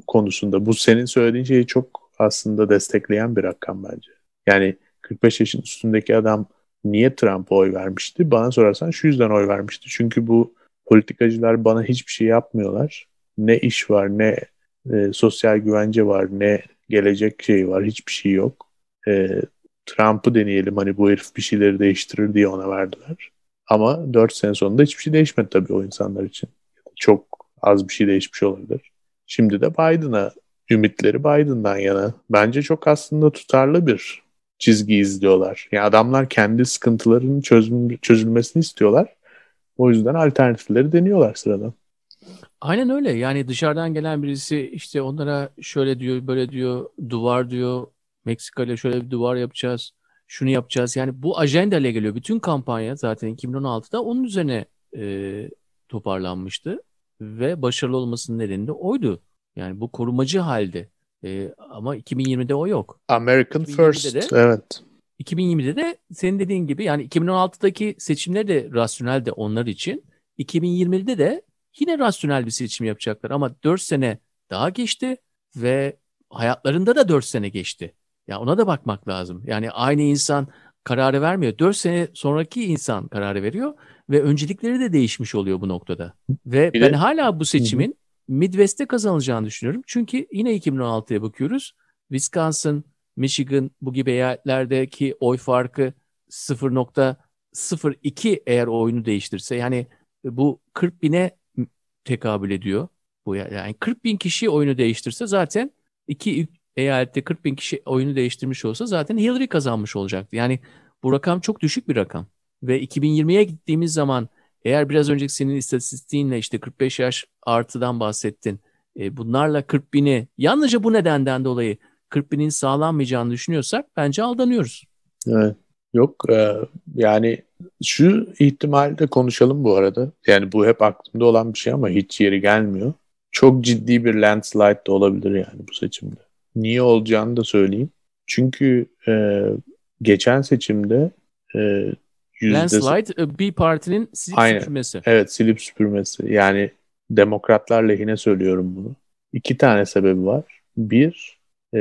konusunda. Bu senin söylediğin şeyi çok aslında destekleyen bir rakam bence. Yani 45 yaşın üstündeki adam niye Trump'a oy vermişti? Bana sorarsan şu yüzden oy vermişti. Çünkü bu politikacılar bana hiçbir şey yapmıyorlar. Ne iş var, ne e, sosyal güvence var, ne gelecek şey var, hiçbir şey yok. E, Trump'ı deneyelim hani bu herif bir şeyleri değiştirir diye ona verdiler. Ama 4 sene sonunda hiçbir şey değişmedi tabii o insanlar için. Çok az bir şey değişmiş olabilir. Şimdi de Biden'a ümitleri Biden'dan yana. Bence çok aslında tutarlı bir çizgi izliyorlar. Yani adamlar kendi sıkıntılarının çözüm, çözülmesini istiyorlar. O yüzden alternatifleri deniyorlar sıradan. Aynen öyle. Yani dışarıdan gelen birisi işte onlara şöyle diyor, böyle diyor, duvar diyor, Meksika ile şöyle bir duvar yapacağız şunu yapacağız. Yani bu ajanda ile geliyor. Bütün kampanya zaten 2016'da onun üzerine e, toparlanmıştı ve başarılı olmasının nedeni de oydu. Yani bu korumacı halde. E, ama 2020'de o yok. American First. De, evet. 2020'de de senin dediğin gibi yani 2016'daki seçimler de rasyonel de onlar için. 2020'de de yine rasyonel bir seçim yapacaklar ama 4 sene daha geçti ve hayatlarında da 4 sene geçti. Ya ona da bakmak lazım. Yani aynı insan kararı vermiyor. 4 sene sonraki insan kararı veriyor ve öncelikleri de değişmiş oluyor bu noktada. Ve Bir ben de... hala bu seçimin Midwest'te kazanılacağını düşünüyorum. Çünkü yine 2016'ya bakıyoruz. Wisconsin, Michigan bu gibi eyaletlerdeki oy farkı 0.02 eğer oyunu değiştirse yani bu 40 bine tekabül ediyor. Bu yani 40 bin kişi oyunu değiştirse zaten iki eyalette 40 bin kişi oyunu değiştirmiş olsa zaten Hillary kazanmış olacaktı. Yani bu rakam çok düşük bir rakam. Ve 2020'ye gittiğimiz zaman eğer biraz önceki senin istatistiğinle işte 45 yaş artıdan bahsettin. E, bunlarla 40 bini yalnızca bu nedenden dolayı 40 binin sağlanmayacağını düşünüyorsak bence aldanıyoruz. Evet. Yok e, yani şu ihtimalde konuşalım bu arada. Yani bu hep aklımda olan bir şey ama hiç yeri gelmiyor. Çok ciddi bir landslide de olabilir yani bu seçimde. Niye olacağını da söyleyeyim. Çünkü e, geçen seçimde e, yüzde... Landslide bir partinin silip Aynen. süpürmesi. Evet silip süpürmesi. Yani demokratlar lehine söylüyorum bunu. İki tane sebebi var. Bir, e,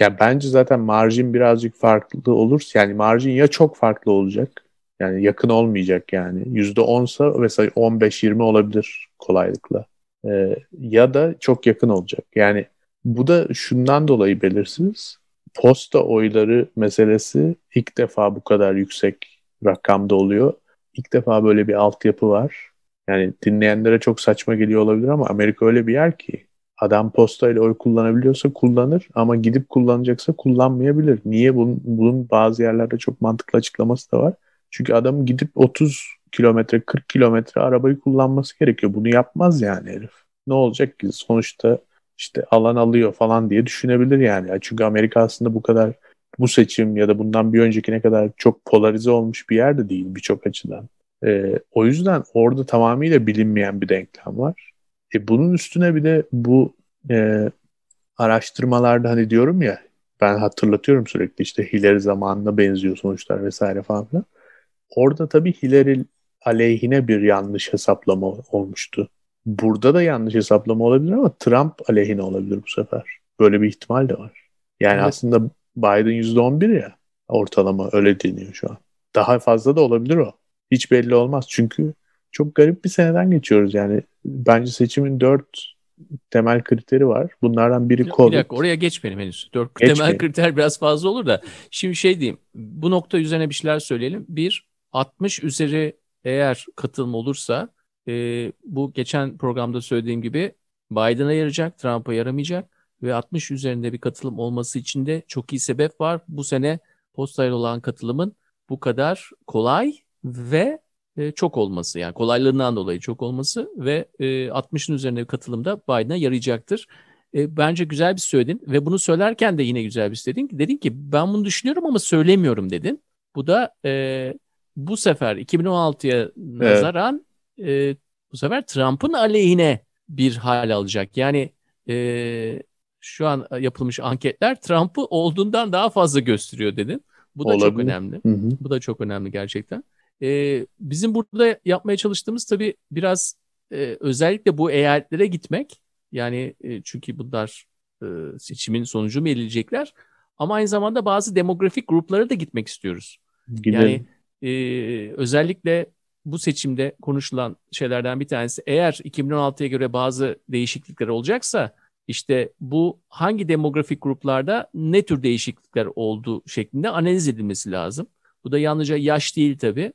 ya bence zaten marjin birazcık farklı olur. Yani marjin ya çok farklı olacak. Yani yakın olmayacak yani. Yüzde onsa mesela 15-20 olabilir kolaylıkla. E, ya da çok yakın olacak. Yani bu da şundan dolayı belirsiz. Posta oyları meselesi ilk defa bu kadar yüksek rakamda oluyor. İlk defa böyle bir altyapı var. Yani dinleyenlere çok saçma geliyor olabilir ama Amerika öyle bir yer ki adam posta ile oy kullanabiliyorsa kullanır ama gidip kullanacaksa kullanmayabilir. Niye? Bunun, bunun bazı yerlerde çok mantıklı açıklaması da var. Çünkü adam gidip 30 kilometre 40 kilometre arabayı kullanması gerekiyor. Bunu yapmaz yani herif. Ne olacak ki? Sonuçta işte alan alıyor falan diye düşünebilir yani. Çünkü Amerika aslında bu kadar bu seçim ya da bundan bir öncekine kadar çok polarize olmuş bir yer de değil birçok açıdan. Ee, o yüzden orada tamamıyla bilinmeyen bir denklem var. E, bunun üstüne bir de bu e, araştırmalarda hani diyorum ya ben hatırlatıyorum sürekli işte Hillary zamanına benziyor sonuçlar vesaire falan filan. Orada tabii Hillary aleyhine bir yanlış hesaplama olmuştu. Burada da yanlış hesaplama olabilir ama Trump aleyhine olabilir bu sefer. Böyle bir ihtimal de var. Yani evet. aslında Biden %11 ya ortalama öyle deniyor şu an. Daha fazla da olabilir o. Hiç belli olmaz. Çünkü çok garip bir seneden geçiyoruz. Yani bence seçimin dört temel kriteri var. Bunlardan biri COVID. Bir dakika oraya geçmeyelim henüz. Dört Geçmeyin. temel kriter biraz fazla olur da. Şimdi şey diyeyim. Bu nokta üzerine bir şeyler söyleyelim. Bir, 60 üzeri eğer katılım olursa e, bu geçen programda söylediğim gibi Biden'a yarayacak, Trump'a yaramayacak ve 60 üzerinde bir katılım olması için de çok iyi sebep var. Bu sene postayla olan katılımın bu kadar kolay ve e, çok olması yani kolaylığından dolayı çok olması ve e, 60'ın üzerinde bir katılımda Biden'a yarayacaktır. E, bence güzel bir söyledin ve bunu söylerken de yine güzel bir söyledin. Dedin ki ben bunu düşünüyorum ama söylemiyorum dedin. Bu da e, bu sefer 2016'ya nazaran evet. E, bu sefer Trump'ın aleyhine bir hal alacak. Yani e, şu an yapılmış anketler Trump'ı olduğundan daha fazla gösteriyor dedin. Bu da Olabilir. çok önemli. Hı hı. Bu da çok önemli gerçekten. Ee, bizim burada yapmaya çalıştığımız tabii biraz e, özellikle bu eyaletlere gitmek. Yani e, çünkü bunlar e, seçimin sonucu belirleyecekler. Ama aynı zamanda bazı demografik gruplara da gitmek istiyoruz. Gidelim. Yani e, özellikle bu seçimde konuşulan şeylerden bir tanesi eğer 2016'ya göre bazı değişiklikler olacaksa işte bu hangi demografik gruplarda ne tür değişiklikler olduğu şeklinde analiz edilmesi lazım. Bu da yalnızca yaş değil tabii.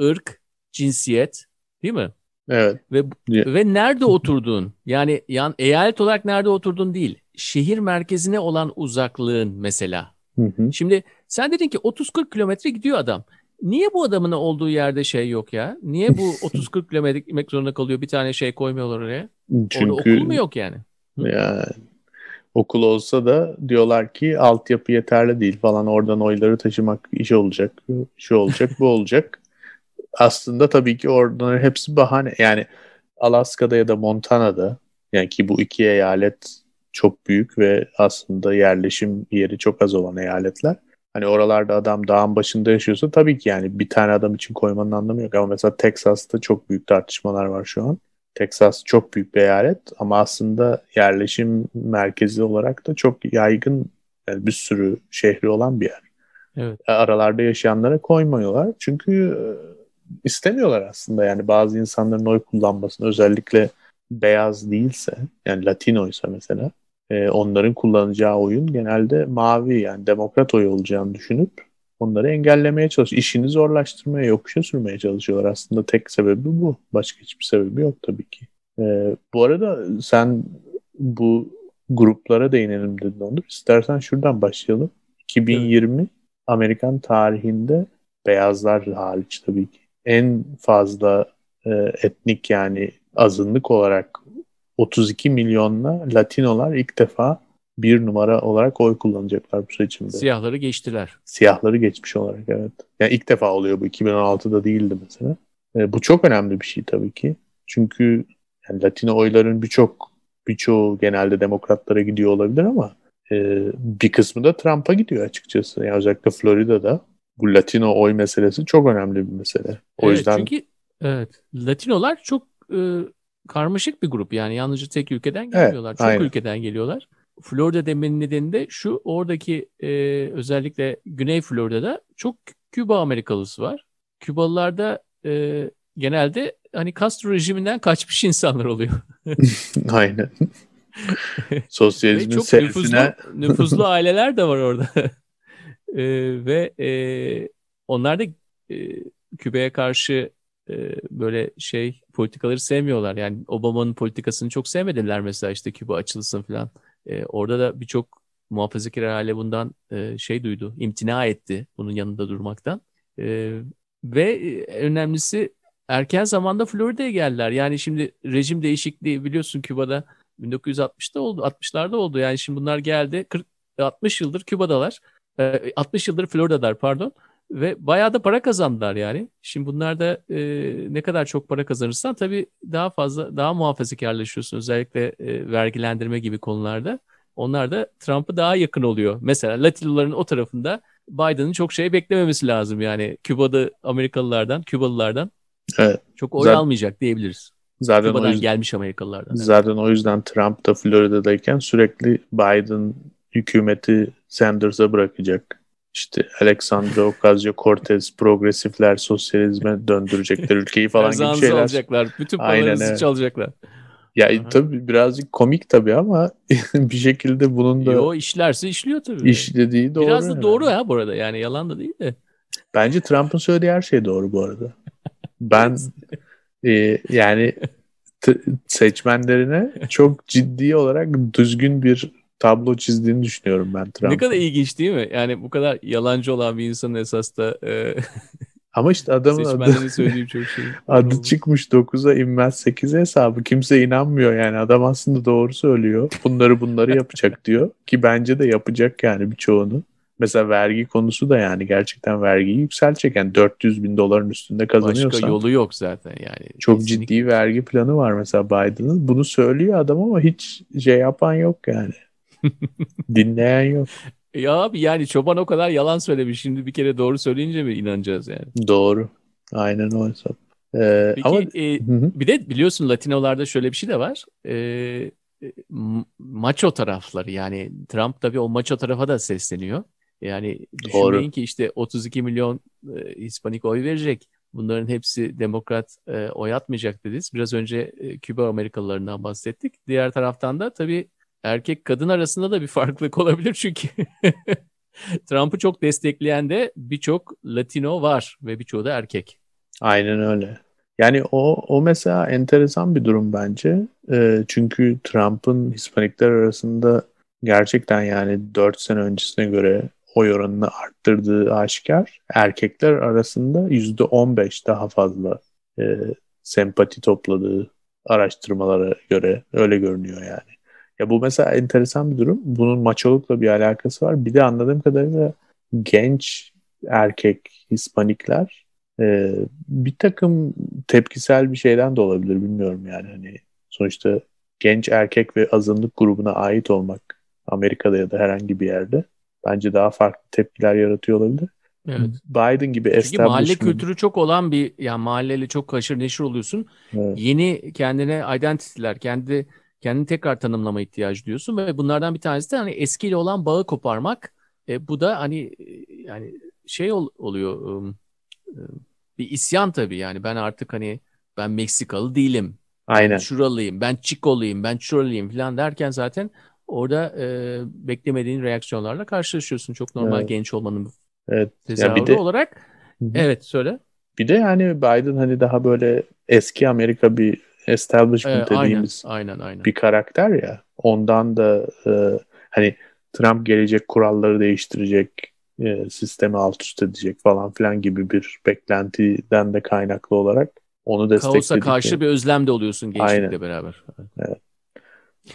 ırk, cinsiyet değil mi? Evet. Ve ve nerede *laughs* oturduğun yani yan eyalet olarak nerede oturduğun değil. Şehir merkezine olan uzaklığın mesela. Hı hı. Şimdi sen dedin ki 30-40 kilometre gidiyor adam. Niye bu adamın olduğu yerde şey yok ya? Niye bu *laughs* 30-40 kilometre gitmek zorunda kalıyor? Bir tane şey koymuyorlar oraya. Çünkü, Orada okul mu yok yani? Yani okul olsa da diyorlar ki altyapı yeterli değil falan oradan oyları taşımak iş olacak, şu olacak, bu olacak. *laughs* Aslında tabii ki oradan hepsi bahane. Yani Alaska'da ya da Montana'da yani ki bu iki eyalet çok büyük ve aslında yerleşim yeri çok az olan eyaletler. Hani oralarda adam dağın başında yaşıyorsa tabii ki yani bir tane adam için koymanın anlamı yok. Ama mesela Texas'ta çok büyük tartışmalar var şu an. Texas çok büyük bir eyalet ama aslında yerleşim merkezi olarak da çok yaygın yani bir sürü şehri olan bir yer. Evet. E, aralarda yaşayanlara koymuyorlar. Çünkü e, istemiyorlar aslında yani bazı insanların oy kullanmasını özellikle beyaz değilse yani Latinoysa mesela e, onların kullanacağı oyun genelde mavi yani demokrat oy olacağını düşünüp onları engellemeye çalışıyor. İşini zorlaştırmaya, yokuşa sürmeye çalışıyorlar. Aslında tek sebebi bu. Başka hiçbir sebebi yok tabii ki. Ee, bu arada sen bu gruplara değinelim dedin Onur. İstersen şuradan başlayalım. 2020 evet. Amerikan tarihinde beyazlar hariç tabii ki en fazla e, etnik yani azınlık olarak 32 milyonla Latinolar ilk defa bir numara olarak oy kullanacaklar bu seçimde. Siyahları geçtiler. Siyahları geçmiş olarak evet. Yani ilk defa oluyor bu 2016'da değildi mesela. E, bu çok önemli bir şey tabii ki. Çünkü yani Latino oyların birçok birçoğu genelde demokratlara gidiyor olabilir ama e, bir kısmı da Trump'a gidiyor açıkçası. Yani özellikle Florida'da bu Latino oy meselesi çok önemli bir mesele. O evet, yüzden çünkü evet Latinolar çok e, karmaşık bir grup yani yalnızca tek ülkeden gelmiyorlar. Evet, çok aynen. ülkeden geliyorlar. Florida demenin nedeni de şu oradaki e, özellikle Güney Florida'da çok Küba Amerikalısı var. Kübalılarda e, genelde hani Castro rejiminden kaçmış *laughs* insanlar oluyor. *laughs* Aynen. Sosyalizmin çok nüfuzlu, *laughs* nüfuzlu aileler de var orada. e, ve e, onlar da e, Küba'ya karşı e, böyle şey politikaları sevmiyorlar. Yani Obama'nın politikasını çok sevmediler mesela işte Küba açılsın falan. E, orada da birçok muhafazakar aile bundan e, şey duydu, imtina etti bunun yanında durmaktan. E, ve önemlisi erken zamanda Florida'ya geldiler. Yani şimdi rejim değişikliği biliyorsun Küba'da 1960'da oldu, 60'larda oldu. Yani şimdi bunlar geldi 40 60 yıldır Küba'dalar. 60 yıldır Florida'dalar pardon. Ve bayağı da para kazandılar yani. Şimdi bunlar da e, ne kadar çok para kazanırsan tabii daha fazla, daha muhafazakarlaşıyorsun. Özellikle e, vergilendirme gibi konularda. Onlar da Trump'a daha yakın oluyor. Mesela Latinoların o tarafında Biden'ın çok şey beklememesi lazım yani. Küba'da Amerikalılardan, Kübalılardan evet. çok oy Zaten, almayacak diyebiliriz. Zaten Küba'dan yüzden, gelmiş Amerikalılardan. Zaten evet. o yüzden Trump da Florida'dayken sürekli Biden hükümeti Sanders'a bırakacak. İşte Alexandra Ocasio-Cortez progresifler sosyalizme döndürecekler ülkeyi falan gibi şeyler. alacaklar. Bütün paralarınızı evet. çalacaklar. Ya Aha. tabii birazcık komik tabii ama *laughs* bir şekilde bunun da... Yo işlerse işliyor tabii. İşlediği doğru. Biraz da yani. doğru ha bu arada yani yalan da değil de. Bence Trump'ın söylediği her şey doğru bu arada. Ben e, yani seçmenlerine çok ciddi olarak düzgün bir tablo çizdiğini düşünüyorum ben Trump'ın. Ne kadar ilginç değil mi? Yani bu kadar yalancı olan bir insanın esas da e, *laughs* Ama işte adamın adı, söylediğim çok şey. *laughs* adı çıkmış 9'a inmez 8'e hesabı. Kimse inanmıyor yani. Adam aslında doğru söylüyor. Bunları bunları yapacak *laughs* diyor. Ki bence de yapacak yani birçoğunu. Mesela vergi konusu da yani gerçekten vergiyi yükseltecek. Yani 400 bin doların üstünde kazanıyorsan. Başka yolu yok zaten yani. Çok Kesinlikle. ciddi vergi planı var mesela Biden'ın. Bunu söylüyor adam ama hiç şey yapan yok yani. Dinleyen yok. *laughs* Ya abi yani çoban o kadar yalan söylemiş. Şimdi bir kere doğru söyleyince mi inanacağız yani? Doğru. Aynen o hesap. Ee, Peki ama... e, bir de biliyorsun Latinolarda şöyle bir şey de var. Ee, maço tarafları yani Trump tabii o maço tarafa da sesleniyor. Yani düşünmeyin Doğru. ki işte 32 milyon e, Hispanik oy verecek. Bunların hepsi demokrat e, oy atmayacak dediniz. Biraz önce e, Küba Amerikalılarından bahsettik. Diğer taraftan da tabii erkek kadın arasında da bir farklılık *laughs* olabilir çünkü *laughs* Trump'ı çok destekleyen de birçok Latino var ve birçoğu da erkek. Aynen öyle. Yani o o mesela enteresan bir durum bence. E, çünkü Trump'ın Hispanikler arasında gerçekten yani 4 sene öncesine göre oy oranını arttırdığı aşikar. Erkekler arasında %15 daha fazla e, sempati topladığı araştırmalara göre öyle görünüyor yani. Ya bu mesela enteresan bir durum. Bunun maçolukla bir alakası var. Bir de anladığım kadarıyla genç erkek Hispanikler e, bir takım tepkisel bir şeyden de olabilir bilmiyorum yani. Hani sonuçta genç erkek ve azınlık grubuna ait olmak Amerika'da ya da herhangi bir yerde bence daha farklı tepkiler yaratıyor olabilir. Evet. Biden gibi Çünkü mahalle kültürü çok olan bir yani mahalleyle çok haşır neşir oluyorsun. Evet. Yeni kendine identity'ler, kendi kendini tekrar tanımlama ihtiyacı duyuyorsun ve bunlardan bir tanesi de hani eskiyle olan bağı koparmak. E, bu da hani yani şey ol, oluyor um, bir isyan tabii yani ben artık hani ben Meksikalı değilim. Aynen. Şuralıyım, ben Çikoluyum, ben şuralıyım falan derken zaten orada e, beklemediğin reaksiyonlarla karşılaşıyorsun. Çok normal evet. genç olmanın evet. tezahürü ya bir de, olarak. Hı-hı. Evet söyle. Bir de yani Biden hani daha böyle eski Amerika bir establishment ee, dediğimiz aynen, aynen, aynen. bir karakter ya. Ondan da e, hani Trump gelecek kuralları değiştirecek, e, sistemi alt üst edecek falan filan gibi bir beklentiden de kaynaklı olarak onu destekledik. Kaosa karşı bir özlem de oluyorsun gençlikle Aynen. beraber. Evet.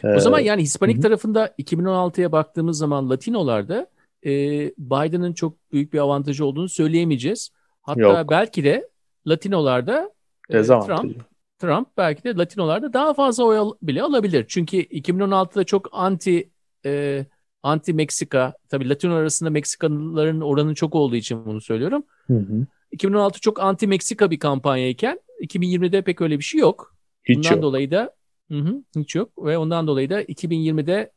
O zaman ee, yani Hispanik hı. tarafında 2016'ya baktığımız zaman Latinolarda e, Biden'ın çok büyük bir avantajı olduğunu söyleyemeyeceğiz. Hatta Yok. belki de Latinolarda e, Trump Trump belki de Latinolarda daha fazla oy bile alabilir. Çünkü 2016'da çok anti e, anti Meksika tabii Latino arasında Meksikalıların oranı çok olduğu için bunu söylüyorum. Hı hı. 2016 çok anti Meksika bir kampanyayken 2020'de pek öyle bir şey yok. Hiç Bundan yok. dolayı da hı hı, hiç yok ve ondan dolayı da 2020'de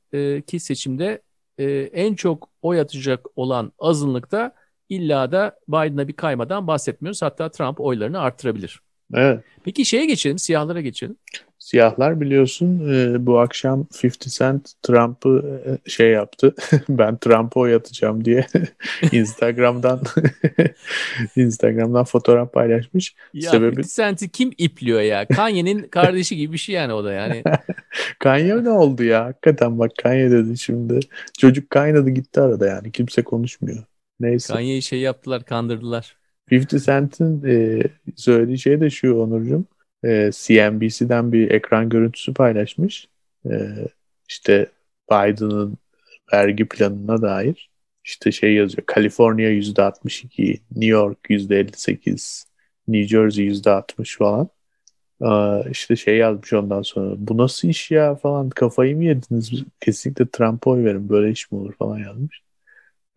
e, seçimde e, en çok oy atacak olan azınlıkta illa da Biden'a bir kaymadan bahsetmiyoruz. Hatta Trump oylarını arttırabilir. Evet. Peki şeye geçelim, siyahlara geçelim. Siyahlar biliyorsun e, bu akşam 50 Cent Trump'ı e, şey yaptı. *laughs* ben Trump'a oy atacağım diye *laughs* Instagram'dan *laughs* Instagram'dan fotoğraf paylaşmış. Ya Sebebi... 50 Cent'i kim ipliyor ya? Kanye'nin kardeşi gibi bir şey yani o da yani. Kanye ne oldu ya? Hakikaten bak Kanye dedi şimdi. Çocuk kaynadı gitti arada yani. Kimse konuşmuyor. Neyse. Kanye'yi şey yaptılar, kandırdılar. 50 Cent'in e, söylediği şey de şu Onurcuğum. E, CNBC'den bir ekran görüntüsü paylaşmış. E, işte Biden'ın vergi planına dair işte şey yazıyor. Kaliforniya %62, New York %58, New Jersey %60 falan. Ee, işte şey yazmış ondan sonra. Bu nasıl iş ya falan kafayı mı yediniz? Kesinlikle Trump'a oy verin böyle iş mi olur falan yazmış.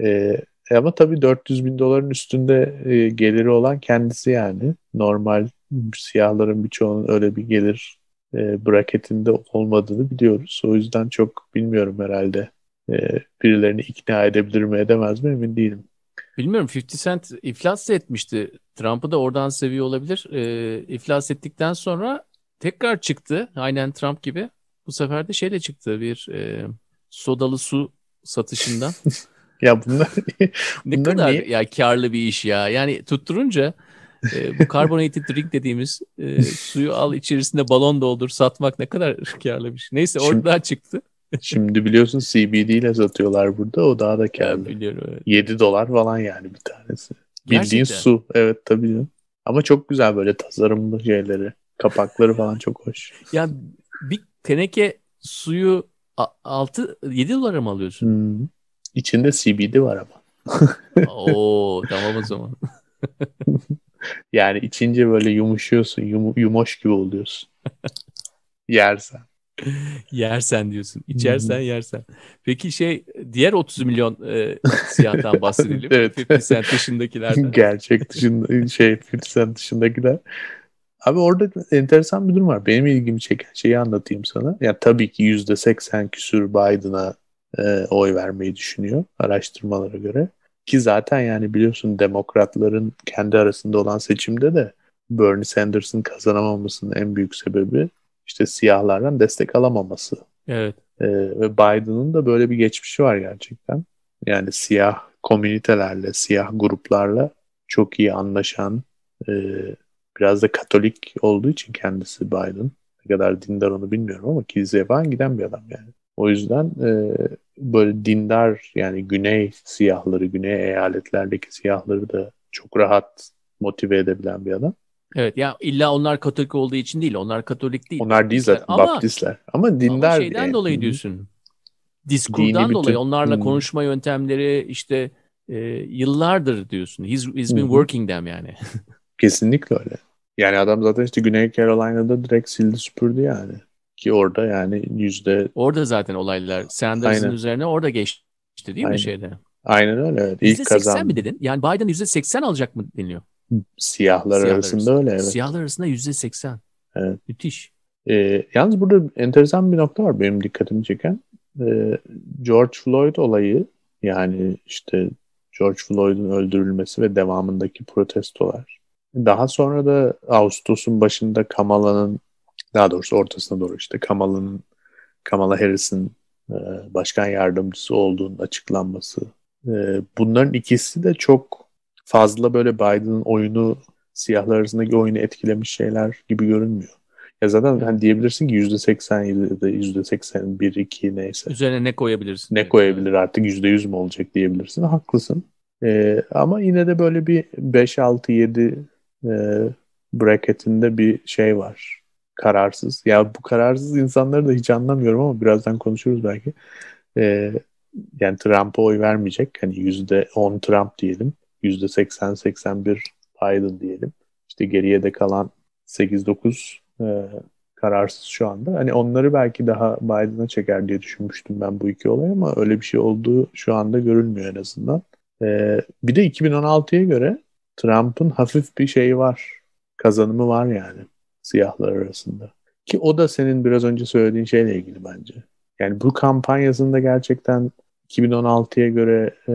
Ee, e ama tabii 400 bin doların üstünde e, geliri olan kendisi yani. Normal siyahların birçoğunun öyle bir gelir e, braketinde olmadığını biliyoruz. O yüzden çok bilmiyorum herhalde. E, birilerini ikna edebilir mi edemez mi emin değilim. Bilmiyorum 50 Cent iflas etmişti. Trump'ı da oradan seviyor olabilir. E, iflas ettikten sonra tekrar çıktı. Aynen Trump gibi. Bu sefer de şeyle çıktı bir e, sodalı su satışından. *laughs* *laughs* ya bunlar *laughs* ne bunlar kadar niye? ya karlı bir iş ya. Yani tutturunca e, bu carbonated drink dediğimiz e, *laughs* suyu al içerisinde balon doldur satmak ne kadar karlı bir şey. Neyse Şimdi, oradan çıktı. Şimdi biliyorsun CBD ile satıyorlar burada. O daha da karlı. Biliyorum evet. 7 dolar falan yani bir tanesi. Gerçekten. Bildiğin su. Evet tabii. Ama çok güzel böyle tasarımlı şeyleri. Kapakları falan çok hoş. Ya bir teneke suyu 6 7 dolara mı alıyorsun? Hmm. İçinde CBD var ama. Oo *laughs* tamam o zaman. *laughs* yani içince böyle yumuşuyorsun, yum, yumoş gibi oluyorsun. Yersen. yersen diyorsun. İçersen yersen. Peki şey diğer 30 milyon e, siyahtan bahsedelim. *laughs* evet. 50 Cent dışındakilerden. Gerçek dışında şey 50 Cent dışındakiler. Abi orada enteresan bir durum var. Benim ilgimi çeken şeyi anlatayım sana. Yani tabii ki %80 küsür Biden'a e, oy vermeyi düşünüyor araştırmalara göre. Ki zaten yani biliyorsun demokratların kendi arasında olan seçimde de Bernie Sanders'ın kazanamamasının en büyük sebebi işte siyahlardan destek alamaması. Evet. Ee, ve Biden'ın da böyle bir geçmişi var gerçekten. Yani siyah komünitelerle, siyah gruplarla çok iyi anlaşan, e, biraz da Katolik olduğu için kendisi Biden. Ne kadar dindar onu bilmiyorum ama kiliseye falan giden bir adam yani. O yüzden e, böyle dindar yani güney siyahları, güney eyaletlerdeki siyahları da çok rahat motive edebilen bir adam. Evet ya illa onlar Katolik olduğu için değil. Onlar Katolik değil. Onlar değil zaten ama, Baptistler. Ama dindar. Ama şeyden yani. dolayı diyorsun. Diskurdan dolayı bütün... onlarla hmm. konuşma yöntemleri işte e, yıllardır diyorsun. He's, he's been hmm. working them yani. *laughs* Kesinlikle öyle. Yani adam zaten işte Güney Carolina'da direkt sildi süpürdü yani. Ki orada yani yüzde... Orada zaten olaylar Sanders'ın üzerine orada geçti değil Aynen. mi şeyde? Aynen öyle. Evet. İlk kazan. mi dedin? Yani Biden yüzde seksen alacak mı deniliyor? Siyahlar, Siyahlar arasında, arasında öyle evet. Siyahlar arasında yüzde seksen. Evet. Müthiş. Ee, yalnız burada enteresan bir nokta var benim dikkatimi çeken. Ee, George Floyd olayı yani işte George Floyd'un öldürülmesi ve devamındaki protestolar. Daha sonra da Ağustos'un başında Kamala'nın daha doğrusu ortasına doğru işte Kamala'nın Kamala Harris'in e, başkan yardımcısı olduğunun açıklanması. E, bunların ikisi de çok fazla böyle Biden'ın oyunu siyahlar arasındaki oyunu etkilemiş şeyler gibi görünmüyor. Ya zaten hani diyebilirsin ki %87 ya da %81, 2 neyse. Üzerine ne koyabilirsin? Ne koyabilir artık %100 mü olacak diyebilirsin. Haklısın. Ee, ama yine de böyle bir 5, 6, 7 e, bracketinde bir şey var. Kararsız. Ya bu kararsız insanları da hiç anlamıyorum ama birazdan konuşuruz belki. Ee, yani Trump'a oy vermeyecek. Hani %10 Trump diyelim. %80-81 Biden diyelim. İşte geriye de kalan 8-9 e, kararsız şu anda. Hani onları belki daha Biden'a çeker diye düşünmüştüm ben bu iki olay ama öyle bir şey olduğu şu anda görülmüyor en azından. E, bir de 2016'ya göre Trump'ın hafif bir şeyi var. Kazanımı var yani siyahlar arasında. Ki o da senin biraz önce söylediğin şeyle ilgili bence. Yani bu kampanyasında gerçekten 2016'ya göre e,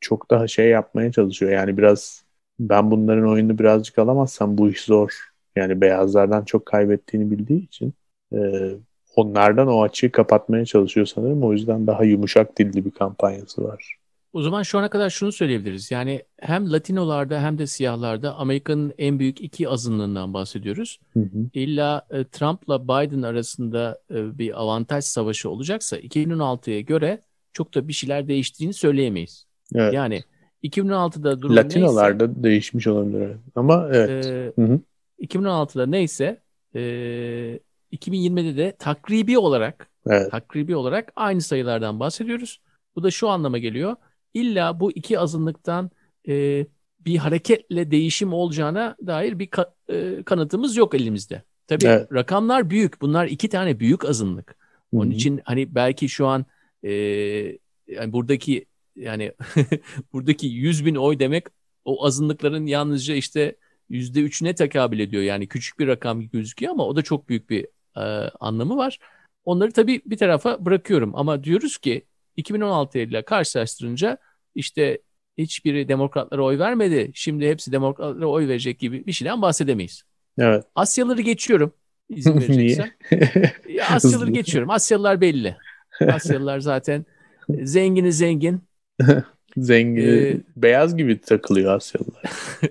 çok daha şey yapmaya çalışıyor. Yani biraz ben bunların oyunu birazcık alamazsam bu iş zor. Yani beyazlardan çok kaybettiğini bildiği için e, onlardan o açığı kapatmaya çalışıyor sanırım. O yüzden daha yumuşak dilli bir kampanyası var. O zaman şu ana kadar şunu söyleyebiliriz. Yani hem Latinolarda hem de siyahlarda Amerika'nın en büyük iki azınlığından bahsediyoruz. Hı hı. İlla e, Trump'la Biden arasında e, bir avantaj savaşı olacaksa 2016'ya göre çok da bir şeyler değiştiğini söyleyemeyiz. Evet. Yani 2016'da durum Latinolarda neyse, değişmiş olabilir. Ama evet. E, hı hı. 2016'da neyse e, 2020'de de takribi olarak evet. takribi olarak aynı sayılardan bahsediyoruz. Bu da şu anlama geliyor. İlla bu iki azınlıktan e, bir hareketle değişim olacağına dair bir ka- e, kanıtımız yok elimizde. Tabii evet. rakamlar büyük. Bunlar iki tane büyük azınlık. Onun Hı-hı. için hani belki şu an e, yani buradaki yani *laughs* buradaki 100 bin oy demek o azınlıkların yalnızca işte yüzde üçüne tekabül ediyor. Yani küçük bir rakam gözüküyor ama o da çok büyük bir e, anlamı var. Onları tabii bir tarafa bırakıyorum ama diyoruz ki 2016 ile karşılaştırınca işte hiçbiri demokratlara oy vermedi. Şimdi hepsi demokratlara oy verecek gibi bir şeyden bahsedemeyiz. Evet. Asyalıları geçiyorum izin *laughs* vereceksen. ya Asyalıları geçiyorum. Asyalılar belli. Asyalılar zaten zengini zengin. *laughs* Zengin, ee, beyaz gibi takılıyor Asyalılar.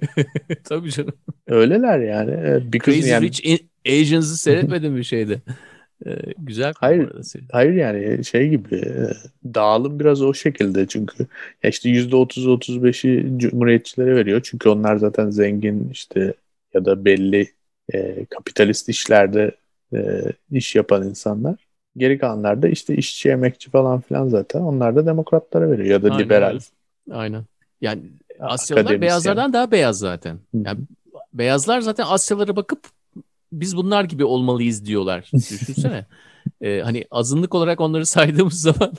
*laughs* Tabii canım. Öyleler yani. Bir Crazy yani... Rich Asians'ı seyretmedim bir şeyde. Ee, güzel. Hayır, hayır yani şey gibi dağılım biraz o şekilde çünkü ya işte %30-35'i cumhuriyetçilere veriyor. Çünkü onlar zaten zengin işte ya da belli e, kapitalist işlerde e, iş yapan insanlar. Geri kalanlar da işte işçi, emekçi falan filan zaten. Onlar da demokratlara veriyor ya da Aynen, liberal. Aynen. Yani Asyalılar beyazlardan daha beyaz zaten. Yani beyazlar zaten Asyalara bakıp biz bunlar gibi olmalıyız diyorlar. Düşünsene. *laughs* ee, hani azınlık olarak onları saydığımız zaman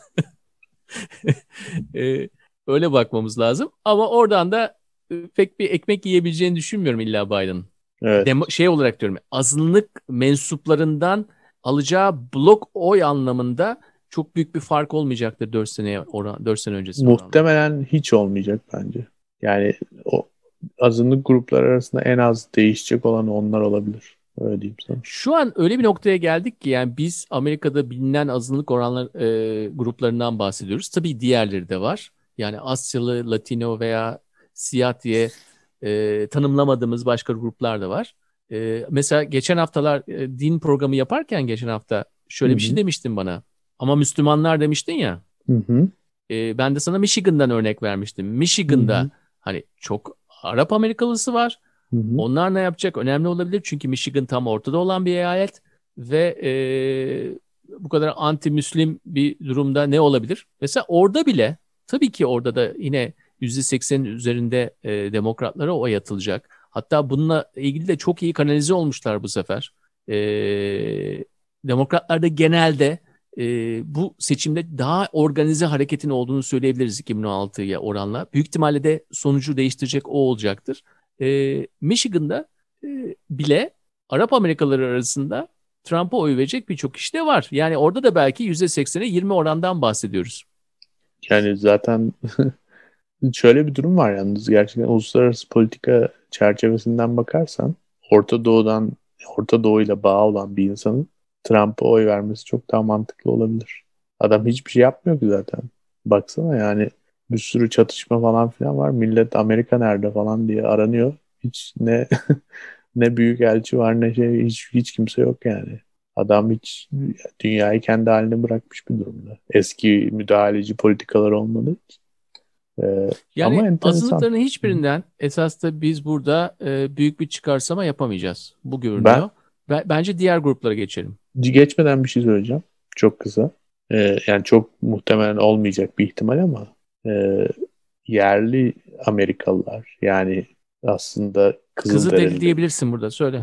ee, *laughs* öyle bakmamız lazım. Ama oradan da e, pek bir ekmek yiyebileceğini düşünmüyorum illa Biden. Evet. Demo, şey olarak diyorum azınlık mensuplarından alacağı blok oy anlamında çok büyük bir fark olmayacaktır 4 sene oran 4 sene öncesi. Muhtemelen oranla. hiç olmayacak bence. Yani o azınlık gruplar arasında en az değişecek olan onlar olabilir. Öyle diyeyim sana. Şu an öyle bir noktaya geldik ki yani biz Amerika'da bilinen azınlık oranlar e, gruplarından bahsediyoruz. Tabii diğerleri de var. Yani Asyalı, Latino veya siyah diye e, tanımlamadığımız başka gruplar da var. E, mesela geçen haftalar e, din programı yaparken geçen hafta şöyle Hı-hı. bir şey demiştin bana. Ama Müslümanlar demiştin ya. Hı-hı. E, ben de sana Michigan'dan örnek vermiştim. Michigan'da Hı-hı. hani çok Arap Amerikalısı var. Hı-hı. Onlar ne yapacak? Önemli olabilir çünkü Michigan tam ortada olan bir eyalet ve e, bu kadar anti-Müslim bir durumda ne olabilir? Mesela orada bile tabii ki orada da yine %80'in üzerinde e, demokratlara oy atılacak. Hatta bununla ilgili de çok iyi kanalize olmuşlar bu sefer. E, demokratlar da genelde e, bu seçimde daha organize hareketin olduğunu söyleyebiliriz 2016'ya oranla. Büyük ihtimalle de sonucu değiştirecek o olacaktır. E, Michigan'da e, bile Arap Amerikalıları arasında Trump'a oy verecek birçok kişi de var. Yani orada da belki %80'e 20 orandan bahsediyoruz. Yani zaten *laughs* şöyle bir durum var yalnız gerçekten uluslararası politika çerçevesinden bakarsan Orta Doğu'dan Orta Doğu ile bağ olan bir insanın Trump'a oy vermesi çok daha mantıklı olabilir. Adam hiçbir şey yapmıyor ki zaten. Baksana yani bir sürü çatışma falan filan var. Millet Amerika nerede falan diye aranıyor. Hiç ne *laughs* ne büyük elçi var ne şey hiç hiç kimse yok yani. Adam hiç dünyayı kendi haline bırakmış bir durumda. Eski müdahaleci politikalar olmadığı için. Ee, yani ama azınlıkların hiçbirinden esas da biz burada e, büyük bir çıkarsama yapamayacağız. Bu görünüyor. Ben, bence diğer gruplara geçelim. Geçmeden bir şey söyleyeceğim. Çok kısa. Ee, yani çok muhtemelen olmayacak bir ihtimal ama e, yerli Amerikalılar yani aslında Kızılderili. Kızılderili diyebilirsin burada söyle.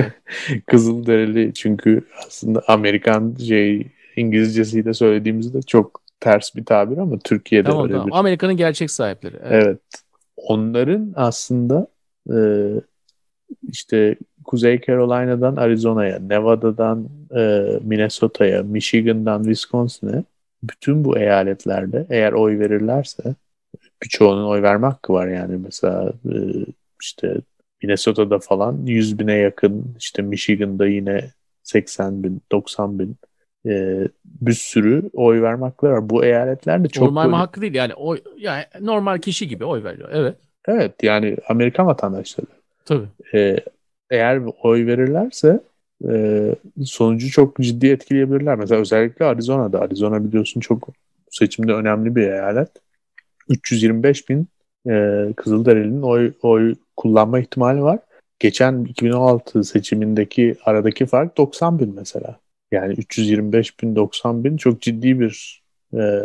*laughs* Kızılderili çünkü aslında Amerikan şey İngilizcesiyle söylediğimizde çok ters bir tabir ama Türkiye'de tamam, öyle tamam. bir. Amerika'nın gerçek sahipleri. Evet. evet. Onların aslında e, işte Kuzey Carolina'dan Arizona'ya, Nevada'dan e, Minnesota'ya, Michigan'dan Wisconsin'e bütün bu eyaletlerde eğer oy verirlerse birçoğunun oy verme hakkı var yani mesela e, işte Minnesota'da falan 100 bine yakın işte Michigan'da yine 80 bin 90 bin e, bir sürü oy verme hakları var. Bu eyaletlerde çok normal böyle... hakkı değil yani oy yani normal kişi gibi oy veriyor. Evet. Evet yani Amerikan vatandaşları. Tabii. E, eğer oy verirlerse e, sonucu çok ciddi etkileyebilirler. Mesela özellikle Arizona'da. Arizona biliyorsun çok seçimde önemli bir eyalet. 325 bin e, Kızılderili'nin oy, oy kullanma ihtimali var. Geçen 2016 seçimindeki aradaki fark 90 bin mesela. Yani 325 bin 90 bin çok ciddi bir e,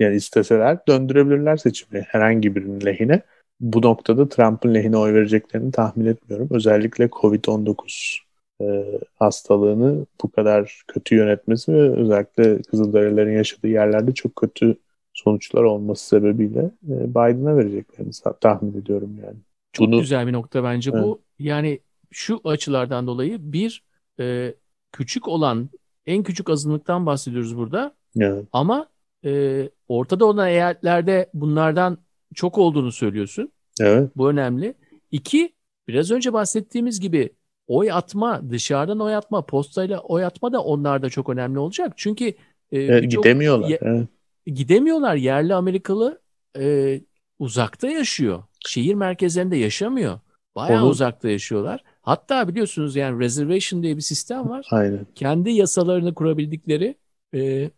yani isteseler döndürebilirler seçimi herhangi birinin lehine. Bu noktada Trump'ın lehine oy vereceklerini tahmin etmiyorum. Özellikle Covid-19 e, hastalığını bu kadar kötü yönetmesi ve özellikle Kızılderililerin yaşadığı yerlerde çok kötü sonuçlar olması sebebiyle e, Biden'a vereceklerini tahmin ediyorum yani. Çok Bunu, güzel bir nokta bence evet. bu. Yani şu açılardan dolayı bir e, küçük olan en küçük azınlıktan bahsediyoruz burada. Evet. Ama e, ortada olan eyaletlerde bunlardan çok olduğunu söylüyorsun. Evet. Bu önemli. İki, biraz önce bahsettiğimiz gibi oy atma, dışarıdan oy atma, postayla oy atma da onlarda çok önemli olacak. Çünkü e, Evet, gidemiyorlar. ye- Evet. gidemiyorlar. Yerli Amerikalı e, uzakta yaşıyor. Şehir merkezlerinde yaşamıyor. Bayağı Onu- uzakta yaşıyorlar. Hatta biliyorsunuz yani reservation diye bir sistem var. Aynen. Kendi yasalarını kurabildikleri, e,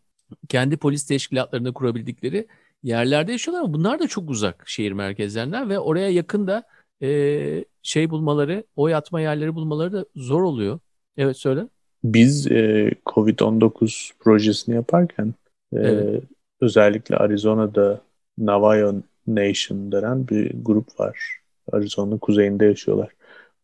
kendi polis teşkilatlarını kurabildikleri yerlerde yaşıyorlar ama bunlar da çok uzak şehir merkezlerinden ve oraya yakın da e, şey bulmaları, oy atma yerleri bulmaları da zor oluyor. Evet söyle. Biz e, Covid-19 projesini yaparken e, Evet. özellikle Arizona'da Navajo Nation denen bir grup var. Arizona'nın kuzeyinde yaşıyorlar.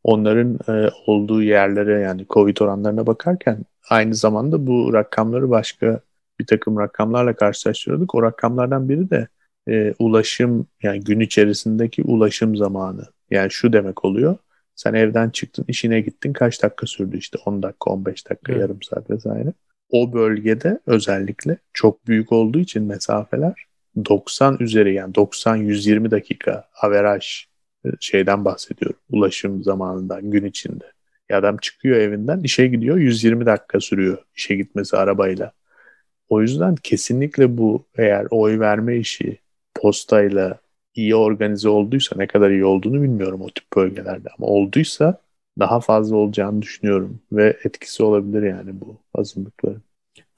Onların e, olduğu yerlere yani Covid oranlarına bakarken aynı zamanda bu rakamları başka bir takım rakamlarla karşılaştırıyorduk. O rakamlardan biri de e, ulaşım yani gün içerisindeki ulaşım zamanı. Yani şu demek oluyor. Sen evden çıktın, işine gittin. Kaç dakika sürdü işte 10 dakika, 15 dakika, Evet. yarım saat vesaire. O bölgede özellikle çok büyük olduğu için mesafeler 90 üzeri yani 90-120 dakika averaj e, şeyden bahsediyorum. Ulaşım zamanından gün içinde. Ya adam çıkıyor evinden işe gidiyor 120 dakika sürüyor işe gitmesi arabayla. O yüzden kesinlikle bu eğer oy verme işi postayla iyi organize olduysa ne kadar iyi olduğunu bilmiyorum o tip bölgelerde ama olduysa daha fazla olacağını düşünüyorum ve etkisi olabilir yani bu azınlıkların.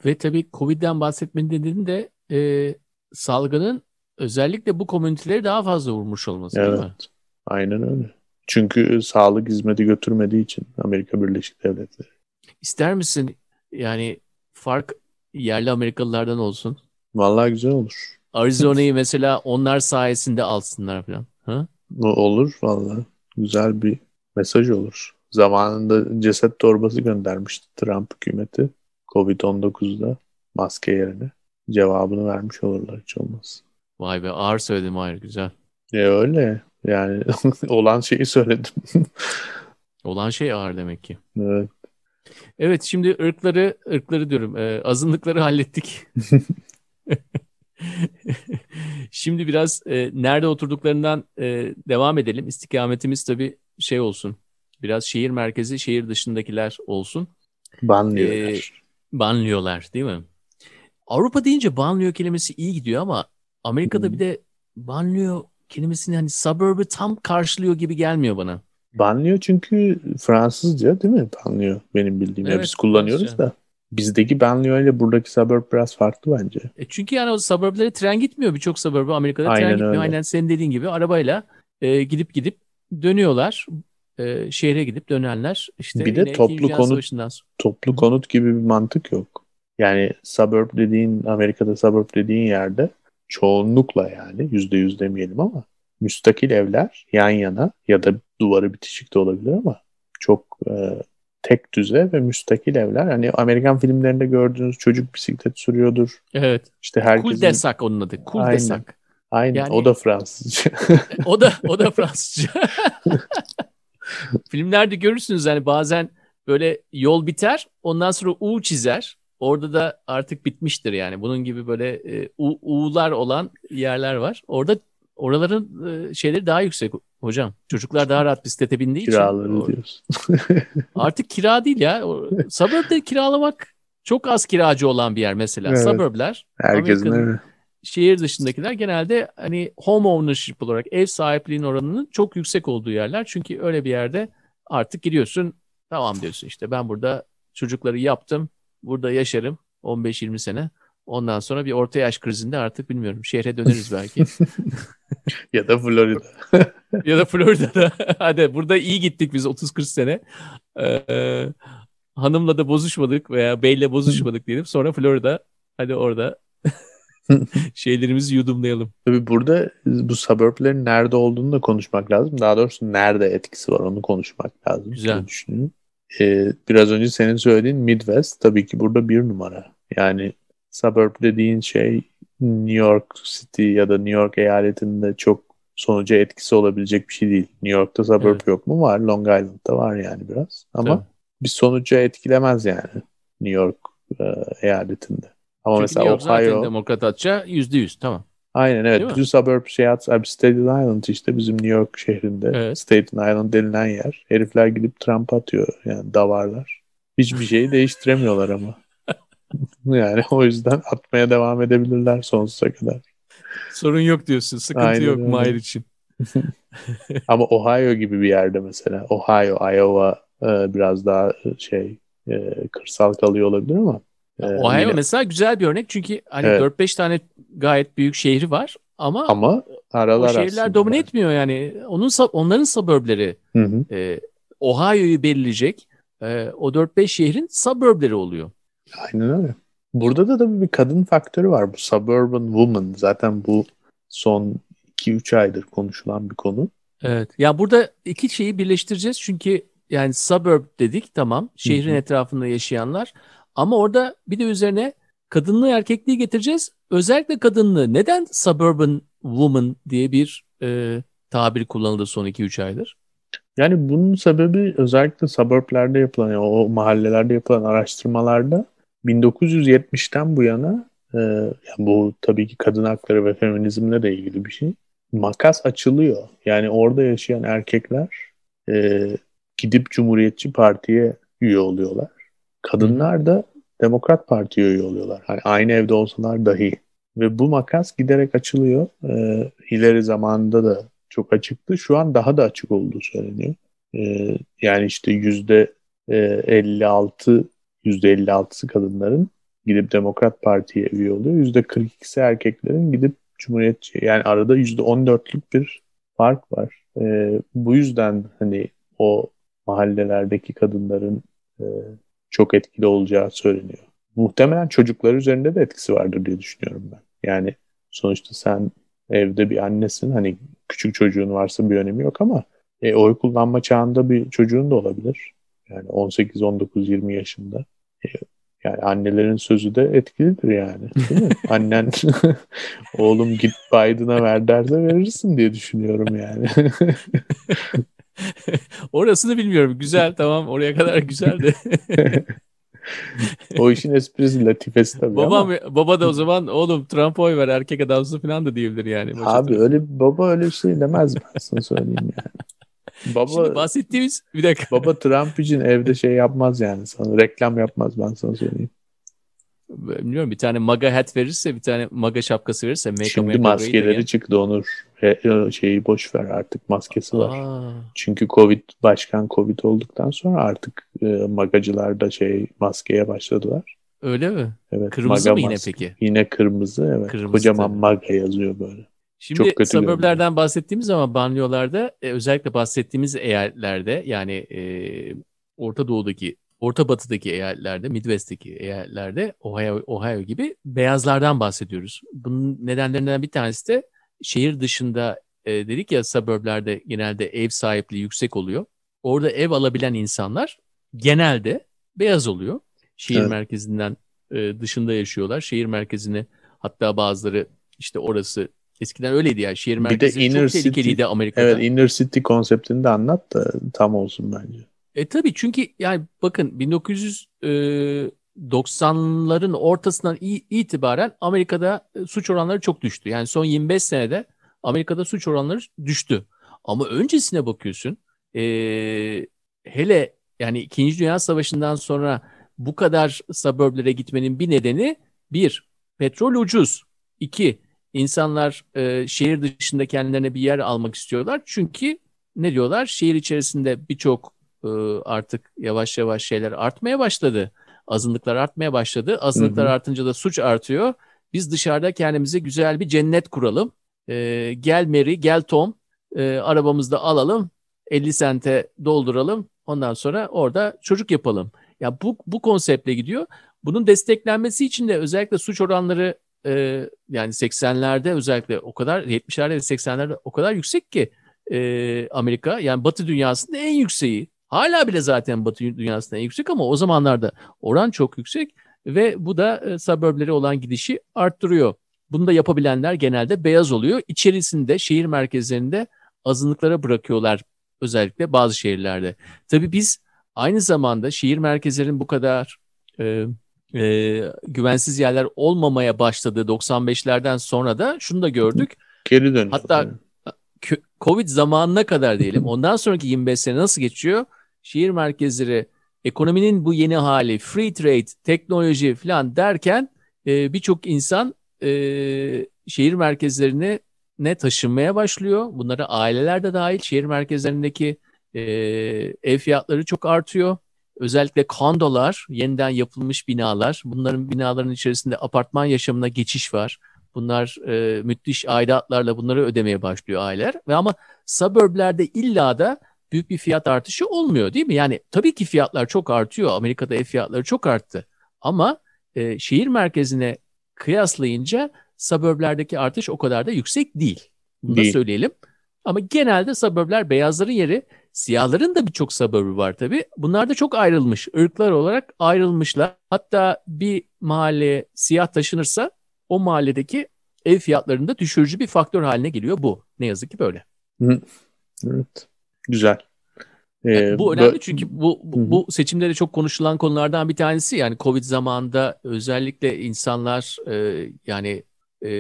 Ve tabii Covid'den bahsetmenin nedeni de e, salgının özellikle bu komüniteleri daha fazla vurmuş olması değil mi? Evet. Aynen öyle. Çünkü sağlık hizmeti götürmediği için Amerika Birleşik Devletleri. İster misin yani fark yerli Amerikalılardan olsun? Vallahi güzel olur. Arizona'yı mesela onlar sayesinde alsınlar falan. Ha? Olur vallahi. Güzel bir mesaj olur. Zamanında ceset torbası göndermişti Trump hükümeti. Covid-19'da maske yerine. Cevabını vermiş olurlar hiç olmaz. Vay be ağır söyledim hayır güzel. E öyle. Yani *laughs* olan şeyi söyledim. *laughs* Olan şey ağır demek ki. evet. Evet şimdi ırkları ırkları diyorum e, azınlıkları hallettik. *laughs* *laughs* Şimdi biraz e, nerede oturduklarından e, devam edelim. İstikametimiz tabii şey olsun. Biraz şehir merkezi, şehir dışındakiler olsun. Banlıyorlar. Ee, Banlıyorlar değil mi? Avrupa deyince banlıyor kelimesi iyi gidiyor ama Amerika'da Hı. bir de banlıyor kelimesini hani suburb'ı tam karşılıyor gibi gelmiyor bana. Banlıyor çünkü Fransızca değil mi? Banlıyor benim bildiğim. Ya Evet, biz kullanıyoruz Fransızca. da. Bizdeki banlıyor ile buradaki suburb biraz farklı bence. E çünkü yani o suburb'lara tren gitmiyor. Birçok suburb'a Amerika'da tren Aynen gitmiyor. öyle. Aynen senin dediğin gibi arabayla e, gidip gidip dönüyorlar. E, şehre gidip dönenler işte Bir de toplu konut-. Toplu konut gibi bir mantık yok. Yani suburb dediğin, Amerika'da suburb dediğin yerde çoğunlukla yani yüzde yüz demeyelim ama müstakil evler yan yana ya da duvarı bitişik de olabilir ama çok e, tek düze ve müstakil evler. Hani Amerikan filmlerinde gördüğünüz çocuk bisiklet sürüyordur. Evet. İşte herkesin... Kul desak onun adı. Kul Aynen. desak. Aynen Yani- o da Fransızca. O da o da Fransızca. *laughs* Filmlerde görürsünüz hani bazen böyle yol biter, ondan sonra U çizer. Orada da artık bitmiştir yani. Bunun gibi böyle e, U, U'lar olan yerler var. Orada oraların e, şeyleri daha yüksek hocam. Çocuklar daha rahat bisiklete bindiği için. Kiraları o- diyorsun. *laughs* Artık kira değil ya. Suburb'de kiralamak çok az kiracı olan bir yer mesela. Evet. Suburb'ler Herkesin evi. şehir dışındakiler genelde hani home ownership olarak ev sahipliğinin oranının çok yüksek olduğu yerler. Çünkü öyle bir yerde artık gidiyorsun tamam diyorsun işte ben burada çocukları yaptım. Burada yaşarım 15-20 sene. Ondan sonra bir orta yaş krizinde artık bilmiyorum şehre döneriz belki. *laughs* Ya da Florida. *laughs* ya da Florida'da. *laughs* Hadi burada iyi gittik biz 30-40 sene. Ee, hanımla da bozuşmadık veya beyle bozuşmadık diyelim. Sonra Florida hadi orada şeylerimizi yudumlayalım. Tabii burada bu suburblerin nerede olduğunu da konuşmak lazım. Daha doğrusu nerede etkisi var onu konuşmak lazım. Güzel. düşünüyorum. Ee, biraz önce senin söylediğin Midwest tabii ki burada bir numara. Yani suburb dediğin şey New York City ya da New York eyaletinde çok sonuca etkisi olabilecek bir şey değil. New York'ta suburb Evet. yok mu? Var. Long Island'da var yani biraz. Ama Tabii. bir sonucu etkilemez yani New York e, eyaletinde. Ama Çünkü mesela New York zaten Ohio demokrat atacağı yüzde yüz tamam. aynen evet bütün suburb şey abi Staten Island işte bizim New York şehrinde Evet. Staten Island denilen yer. Herifler gidip Trump atıyor yani davarlar. Hiçbir şeyi değiştiremiyorlar ama. *laughs* yani o yüzden atmaya devam edebilirler sonsuza kadar. Sorun yok diyorsun. Sıkıntı Aynen yok öyle. Mahir için. *laughs* *laughs* Ama Ohio gibi bir yerde mesela Ohio, Iowa e, biraz daha şey e, kırsal kalıyor olabilir ama e, Ohio yine- mesela güzel bir örnek çünkü hani Evet. 4-5 tane gayet büyük şehri var ama, ama o aralar şehirler aslında. domine etmiyor yani. Onun onların suburbleri Hı hı. e, Ohio'yu belirleyecek e, o 4-5 şehrin suburbleri oluyor. Aynen öyle. Burada da tabii bir kadın faktörü var. Bu suburban woman zaten bu son 2-3 aydır konuşulan bir konu. Evet. Ya burada iki şeyi birleştireceğiz çünkü yani suburb dedik tamam şehrin Hı hı. etrafında yaşayanlar ama orada bir de üzerine kadınlığı erkekliği getireceğiz. Özellikle kadınlığı. Neden suburban woman diye bir e, tabir kullanıldı son 2-3 aydır? Yani bunun sebebi özellikle suburblerde yapılan, yani o mahallelerde yapılan araştırmalarda 1970'ten bu yana e, yani bu tabii ki kadın hakları ve feminizmle de ilgili bir şey. Makas açılıyor. Yani orada yaşayan erkekler e, gidip Cumhuriyetçi Parti'ye üye oluyorlar. Kadınlar da Demokrat Parti'ye üye oluyorlar. Hani aynı evde olsalar dahi. Ve bu makas giderek açılıyor. E, ileri zamanda da çok açıktı. Şu an daha da açık olduğu söyleniyor. Ee, yani işte yüzde e, 56 yüzde 56'sı kadınların gidip Demokrat Parti'ye üye oluyor. Yüzde 42'si erkeklerin gidip Cumhuriyetçi yani arada yüzde 14'lük bir fark var. Ee, bu yüzden hani o mahallelerdeki kadınların e, çok etkili olacağı söyleniyor. Muhtemelen çocuklar üzerinde de etkisi vardır diye düşünüyorum ben. Yani sonuçta sen evde bir annesin hani küçük çocuğun varsa bir önemi yok ama e, oy kullanma çağında bir çocuğun da olabilir. Yani 18, 19, 20 yaşında. E, yani annelerin sözü de etkilidir yani. Değil mi? *laughs* Annen *laughs* oğlum git Biden'a ver derse verirsin diye düşünüyorum yani. *laughs* Orasını bilmiyorum. Güzel tamam oraya kadar güzeldi. o işin esprisi latifesi tabii Babam, ama. baba da o zaman oğlum Trump'a oy ver erkek adamsın falan da diyebilir yani. Abi öyle baba öyle bir şey demez ben sana söyleyeyim yani. Baba Şimdi bahsettiğimiz bir dakika. baba Trump için evde şey yapmaz yani sana reklam yapmaz ben sana söyleyeyim. Bilmiyorum bir tane maga hat verirse bir tane maga şapkası verirse Make Şimdi maskeleri çıktı Onur. He- şeyi boş ver artık maskesi var. Aa, Çünkü Covid başkan Covid olduktan sonra artık e, magacılar da şey maskeye başladılar. öyle mi? Evet. Kırmızı maga mı yine maske. peki? Yine kırmızı evet. Kırmızı Kocaman tabii. maga yazıyor böyle. Şimdi suburblerden bahsettiğimiz zaman banliyölarda e, özellikle bahsettiğimiz eyaletlerde yani e, Orta Doğu'daki, Orta Batı'daki eyaletlerde, Midwest'teki eyaletlerde Ohio, Ohio gibi beyazlardan bahsediyoruz. Bunun nedenlerinden bir tanesi de şehir dışında e, dedik ya suburblerde genelde ev sahipliği yüksek oluyor. Orada ev alabilen insanlar genelde beyaz oluyor. Şehir Evet. merkezinden e, dışında yaşıyorlar. Şehir merkezini hatta bazıları işte orası eskiden öyleydi ya. Şehir Bir de merkezi inner çok tehlikeliydi Amerika'da. Evet inner city konseptini de anlat da tam olsun bence. E tabii çünkü yani bakın 1990'ların ortasından i- itibaren Amerika'da e, suç oranları çok düştü. Yani son 25 senede Amerika'da suç oranları düştü. Ama öncesine bakıyorsun e, hele yani 2. Dünya Savaşı'ndan sonra bu kadar suburblere gitmenin bir nedeni bir petrol ucuz. iki insanlar e, şehir dışında kendilerine bir yer almak istiyorlar. Çünkü ne diyorlar? Şehir içerisinde birçok e, artık yavaş yavaş şeyler artmaya başladı. Azınlıklar artmaya başladı. Azınlıklar Hı hı. artınca da suç artıyor. Biz dışarıda kendimize güzel bir cennet kuralım. E, gel Mary, gel Tom. E, arabamızda alalım. 50 sente dolduralım. Ondan sonra orada çocuk yapalım. Ya bu bu konseptle gidiyor. Bunun desteklenmesi için de özellikle suç oranları e, yani 80'lerde özellikle o kadar 70'lerde ve 80'lerde o kadar yüksek ki e, Amerika yani Batı dünyasında en yükseği. Hala bile zaten Batı dünyasında en yüksek ama o zamanlarda oran çok yüksek ve bu da e, suburblere olan gidişi arttırıyor. Bunu da yapabilenler genelde beyaz oluyor. İçerisinde şehir merkezlerinde azınlıklara bırakıyorlar özellikle bazı şehirlerde. Tabii biz aynı zamanda şehir merkezlerinin bu kadar e, e, güvensiz yerler olmamaya başladığı 95'lerden sonra da şunu da gördük. Geri dönüyor. Hatta Covid zamanına kadar diyelim. *laughs* Ondan sonraki 25 sene nasıl geçiyor? Şehir merkezleri ekonominin bu yeni hali, free trade, teknoloji falan derken e, birçok insan e, şehir merkezlerine ne taşınmaya başlıyor. Bunlara aileler de dahil şehir merkezlerindeki e, ev fiyatları çok artıyor. Özellikle kondolar, yeniden yapılmış binalar. Bunların binaların içerisinde apartman yaşamına geçiş var. Bunlar e, müthiş aidatlarla bunları ödemeye başlıyor aileler. Ve ama suburblerde illa da büyük bir fiyat artışı olmuyor değil mi? Yani tabii ki fiyatlar çok artıyor. Amerika'da ev fiyatları çok arttı. Ama e, şehir merkezine kıyaslayınca suburblerdeki artış o kadar da yüksek değil. Bunu değil. da söyleyelim. Ama genelde suburbler beyazların yeri Siyahların da birçok suburb'u var tabii. Bunlar da çok ayrılmış. ırklar olarak ayrılmışlar. Hatta bir mahalleye siyah taşınırsa o mahalledeki ev fiyatlarında düşürücü bir faktör haline geliyor bu. Ne yazık ki böyle. Evet. Güzel. Ee, bu önemli çünkü bu, bu, bu seçimde çok konuşulan konulardan bir tanesi. Yani Covid zamanında özellikle insanlar e, yani e,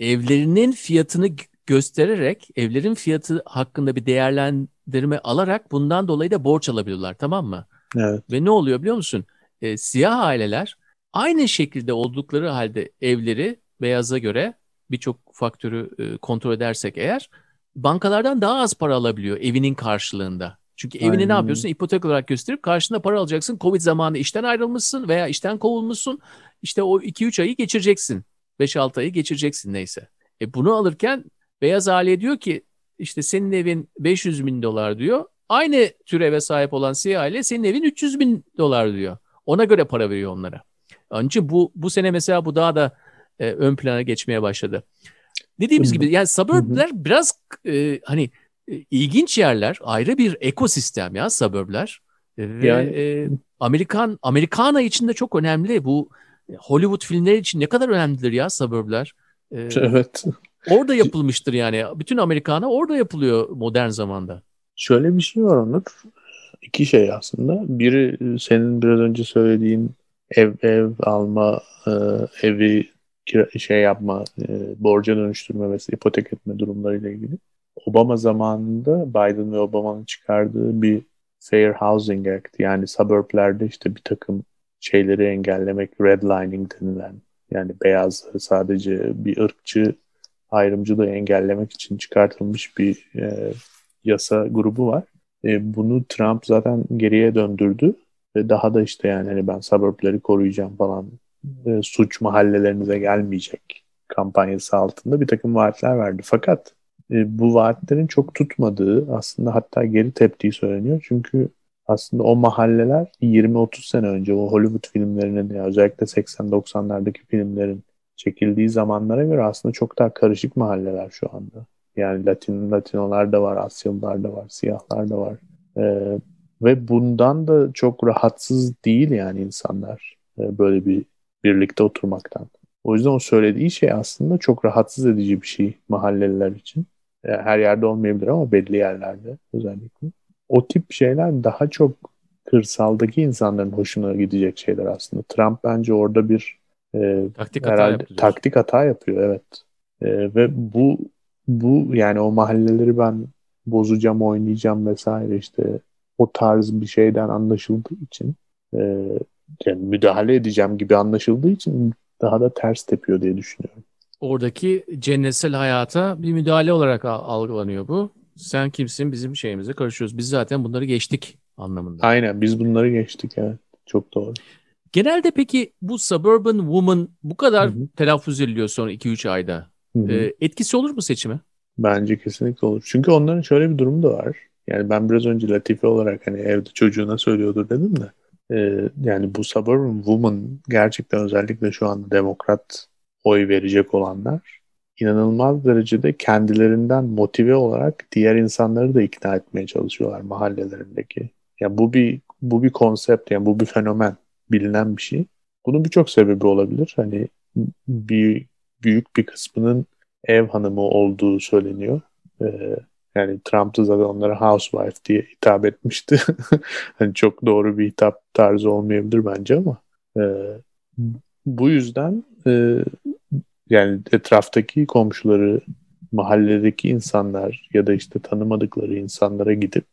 evlerinin fiyatını göstererek evlerin fiyatı hakkında bir değerlendirme alarak bundan dolayı da borç alabiliyorlar tamam mı? Evet. Ve ne oluyor biliyor musun? E, siyah aileler aynı şekilde oldukları halde evleri beyaza göre birçok faktörü e, kontrol edersek eğer bankalardan daha az para alabiliyor evinin karşılığında. Çünkü evini Aynen. ne yapıyorsun? İpotek olarak gösterip karşında para alacaksın. Covid zamanı işten ayrılmışsın veya işten kovulmuşsun. İşte o 2-3 ayı geçireceksin. 5-6 ayı geçireceksin neyse. E bunu alırken Beyaz aile diyor ki işte senin evin 500 bin dolar diyor. Aynı türeve sahip olan siyah aile senin evin 300 bin dolar diyor. Ona göre para veriyor onlara. İçin bu, bu sene mesela bu daha da e, ön plana geçmeye başladı. Dediğimiz gibi yani suburbler biraz e, hani e, ilginç yerler. Ayrı bir ekosistem ya suburbler. E, ve yani... e, Amerikan Amerikana için de çok önemli. Bu Hollywood filmleri için ne kadar önemlidir ya suburbler. E, evet. Orada yapılmıştır yani. Bütün Amerikana orada yapılıyor modern zamanda. Şöyle bir şey var Onur. İki şey aslında. Biri senin biraz önce söylediğin ev ev alma, e, evi şey yapma, e, borca dönüştürme ve ipotek etme durumlarıyla ilgili. Obama zamanında Biden ve Obama'nın çıkardığı bir Fair Housing Act yani suburblerde işte bir takım şeyleri engellemek, redlining denilen yani beyazları sadece bir ırkçı ayrımcılığı engellemek için çıkartılmış bir e, yasa grubu var. E, bunu Trump zaten geriye döndürdü ve daha da işte yani hani ben suburbleri koruyacağım falan e, suç mahallelerinize gelmeyecek kampanyası altında bir takım vaatler verdi. Fakat e, bu vaatlerin çok tutmadığı aslında hatta geri teptiği söyleniyor. Çünkü aslında o mahalleler 20-30 sene önce o Hollywood filmlerinin ya özellikle 80-90'lardaki filmlerin çekildiği zamanlara göre aslında çok daha karışık mahalleler şu anda. Yani Latin Latinolar da var, Asyalılar da var, siyahlar da var. Ee, ve bundan da çok rahatsız değil yani insanlar e, böyle bir birlikte oturmaktan. O yüzden o söylediği şey aslında çok rahatsız edici bir şey mahalleliler için. E, her yerde olmayabilir ama belli yerlerde özellikle. O tip şeyler daha çok kırsaldaki insanların hoşuna gidecek şeyler aslında. Trump bence orada bir e, taktik hata yapıyor. Taktik hata yapıyor evet. E, ve bu bu yani o mahalleleri ben bozacağım, oynayacağım vesaire işte o tarz bir şeyden anlaşıldığı için e, yani müdahale edeceğim gibi anlaşıldığı için daha da ters tepiyor diye düşünüyorum. Oradaki cennetsel hayata bir müdahale olarak algılanıyor bu. Sen kimsin bizim şeyimize karışıyoruz. Biz zaten bunları geçtik anlamında. Aynen biz bunları geçtik evet. Çok doğru. Genelde peki bu Suburban Woman bu kadar Hı-hı. telaffuz ediliyor son 2-3 ayda. Ee, etkisi olur mu seçime? Bence kesinlikle olur. Çünkü onların şöyle bir durumu da var. Yani ben biraz önce Latife olarak hani evde çocuğuna söylüyordur dedim de. E, yani bu Suburban Woman gerçekten özellikle şu anda demokrat oy verecek olanlar inanılmaz derecede kendilerinden motive olarak diğer insanları da ikna etmeye çalışıyorlar mahallelerindeki. Ya yani bu bir bu bir konsept yani bu bir fenomen bilinen bir şey. Bunun birçok sebebi olabilir. Hani bir büyük bir kısmının ev hanımı olduğu söyleniyor. Ee, Yani Trump da zaten onlara housewife diye hitap etmişti. *laughs* hani çok doğru bir hitap tarzı olmayabilir bence ama e, bu yüzden e, yani etraftaki komşuları, mahalledeki insanlar ya da işte tanımadıkları insanlara gidip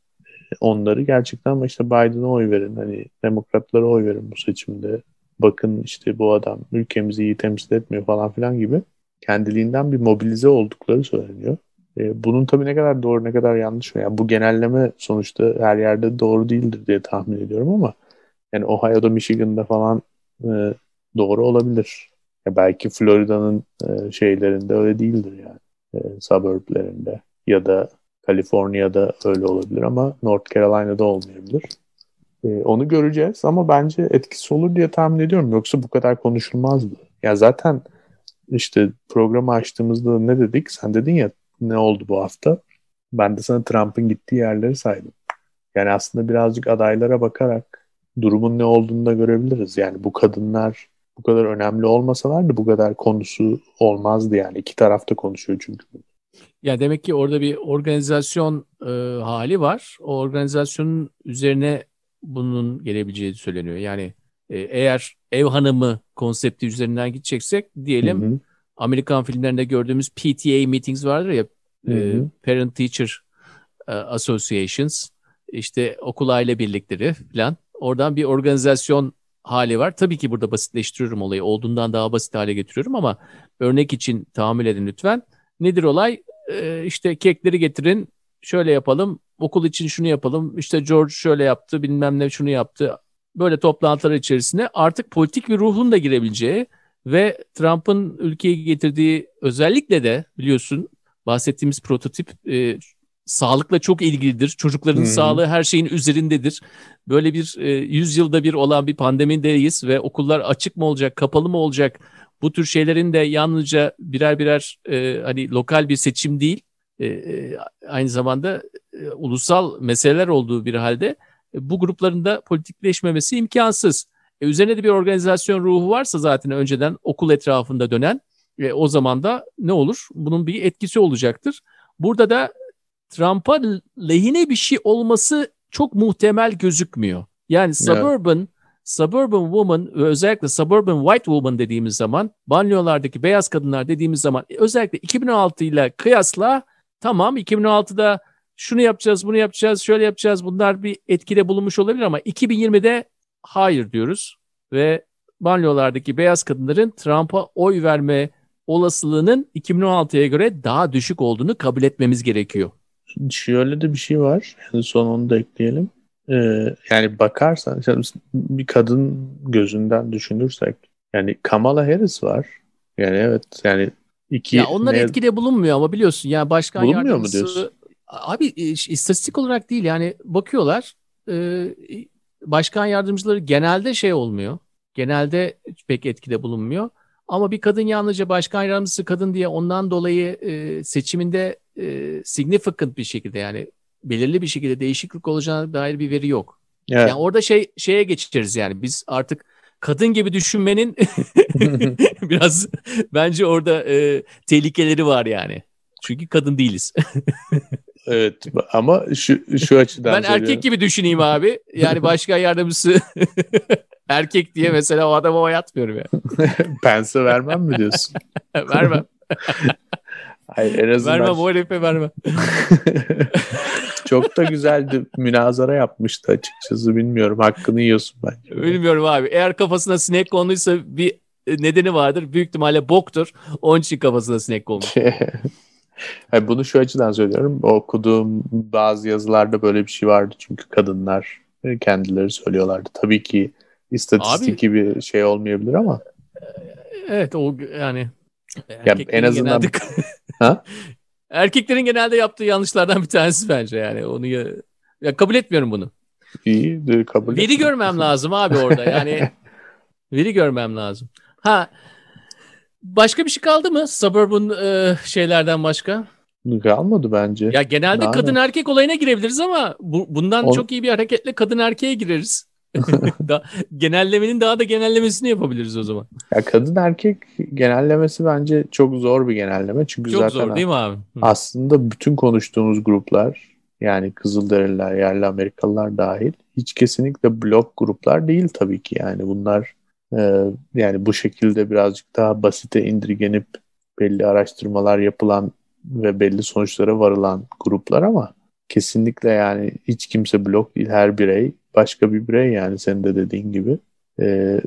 onları gerçekten işte Biden'a oy verin. Hani demokratlara oy verin bu seçimde. Bakın işte bu adam ülkemizi iyi temsil etmiyor falan filan gibi kendiliğinden bir mobilize oldukları söyleniyor. E, bunun tabii ne kadar doğru ne kadar yanlış? Yani bu genelleme sonuçta her yerde doğru değildir diye tahmin ediyorum ama yani Ohio'da, Michigan'da falan e, doğru olabilir. Ya belki Florida'nın e, şeylerinde öyle değildir yani. E, suburblerinde ya da Kaliforniya'da öyle olabilir ama North Carolina'da olmayabilir. E, onu göreceğiz ama bence etkisi olur diye tahmin ediyorum. Yoksa bu kadar konuşulmazdı. Ya zaten işte programı açtığımızda ne dedik? Sen dedin ya ne oldu bu hafta? Ben de sana Trump'ın gittiği yerleri saydım. Yani aslında birazcık adaylara bakarak durumun ne olduğunu da görebiliriz. Yani bu kadınlar bu kadar önemli olmasalardı bu kadar konusu olmazdı yani. iki tarafta konuşuyor çünkü. Ya demek ki orada bir organizasyon e, hali var. O organizasyonun üzerine bunun gelebileceği söyleniyor. Yani e, eğer ev hanımı konsepti üzerinden gideceksek diyelim hı hı. Amerikan filmlerinde gördüğümüz PTA meetings vardır ya e, Parent Teacher e, Associations işte okul aile birlikleri falan. Oradan bir organizasyon hali var. Tabii ki burada basitleştiriyorum olayı. Olduğundan daha basit hale getiriyorum ama örnek için tahammül edin lütfen. Nedir olay? Ee, işte kekleri getirin, şöyle yapalım, okul için şunu yapalım, İşte George şöyle yaptı, bilmem ne şunu yaptı. Böyle toplantılar içerisinde artık politik bir ruhun da girebileceği ve Trump'ın ülkeye getirdiği özellikle de biliyorsun bahsettiğimiz prototip e, sağlıkla çok ilgilidir. Çocukların hmm. sağlığı her şeyin üzerindedir. Böyle bir e, 100 yılda bir olan bir pandemindeyiz ve okullar açık mı olacak, kapalı mı olacak? Bu tür şeylerin de yalnızca birer birer e, hani lokal bir seçim değil, e, e aynı zamanda e, ulusal meseleler olduğu bir halde e, bu grupların da politikleşmemesi imkansız. E, üzerine de bir organizasyon ruhu varsa zaten önceden okul etrafında dönen e, o zaman da ne olur? Bunun bir etkisi olacaktır. Burada da Trump'a lehine bir şey olması çok muhtemel gözükmüyor. Yani suburban evet. Suburban woman ve özellikle suburban white woman dediğimiz zaman banyolardaki beyaz kadınlar dediğimiz zaman özellikle 2016 ile kıyasla tamam 2016'da şunu yapacağız, bunu yapacağız, şöyle yapacağız. Bunlar bir etkide bulunmuş olabilir ama 2020'de hayır diyoruz ve banyolardaki beyaz kadınların Trump'a oy verme olasılığının 2016'ya göre daha düşük olduğunu kabul etmemiz gerekiyor şöyle de bir şey var. Yani son onu da ekleyelim. Ee, yani bakarsan bir kadın gözünden düşünürsek yani Kamala Harris var. Yani evet yani iki ya onlar ne... etkide bulunmuyor ama biliyorsun yani başkan bulunmuyor yardımcısı mu diyorsun? Abi e, istatistik olarak değil yani bakıyorlar e, başkan yardımcıları genelde şey olmuyor. Genelde pek etkide bulunmuyor. Ama bir kadın yalnızca başkan yardımcısı kadın diye ondan dolayı e, seçiminde e, significant bir şekilde yani belirli bir şekilde değişiklik olacağına dair bir veri yok. Evet. Yani orada şey şeye geçeriz yani biz artık kadın gibi düşünmenin *laughs* *laughs* biraz bence orada e, tehlikeleri var yani. Çünkü kadın değiliz. *laughs* evet ama şu şu açıdan Ben erkek gibi düşüneyim abi. Yani başkan yardımcısı erkek diye mesela o adama oy atmıyorum ya. Pense vermem mi diyorsun? vermem. Hayır en azından... Vermem o herife vermem. *laughs* Çok da güzeldi. Münazara yapmıştı açıkçası. Bilmiyorum. Hakkını yiyorsun bence. Bilmiyorum abi. Eğer kafasına sinek konduysa bir nedeni vardır. Büyük ihtimalle boktur. Onun için kafasına sinek konmuş. *laughs* yani bunu şu açıdan söylüyorum. Okuduğum bazı yazılarda böyle bir şey vardı. Çünkü kadınlar kendileri söylüyorlardı. Tabii ki istatistik Abi, gibi şey olmayabilir ama. Evet o yani ya en azından genelde... *laughs* ha? Erkeklerin genelde yaptığı yanlışlardan bir tanesi bence yani onu ya, ya kabul etmiyorum bunu. İyi de kabul Veri görmem lazım abi orada yani *laughs* veri görmem lazım. Ha başka bir şey kaldı mı suburban e, şeylerden başka? Kalmadı bence. Ya genelde Daha kadın erkek olayına girebiliriz ama bu, bundan On... çok iyi bir hareketle kadın erkeğe gireriz. *laughs* da, genellemenin daha da genellemesini yapabiliriz o zaman. Ya kadın erkek genellemesi bence çok zor bir genelleme. Çünkü çok zaten zor değil mi abi? aslında bütün konuştuğumuz gruplar yani Kızılderililer, yerli Amerikalılar dahil hiç kesinlikle blok gruplar değil tabii ki yani bunlar e, yani bu şekilde birazcık daha basite indirgenip belli araştırmalar yapılan ve belli sonuçlara varılan gruplar ama kesinlikle yani hiç kimse blok değil her birey başka bir birey yani senin de dediğin gibi e,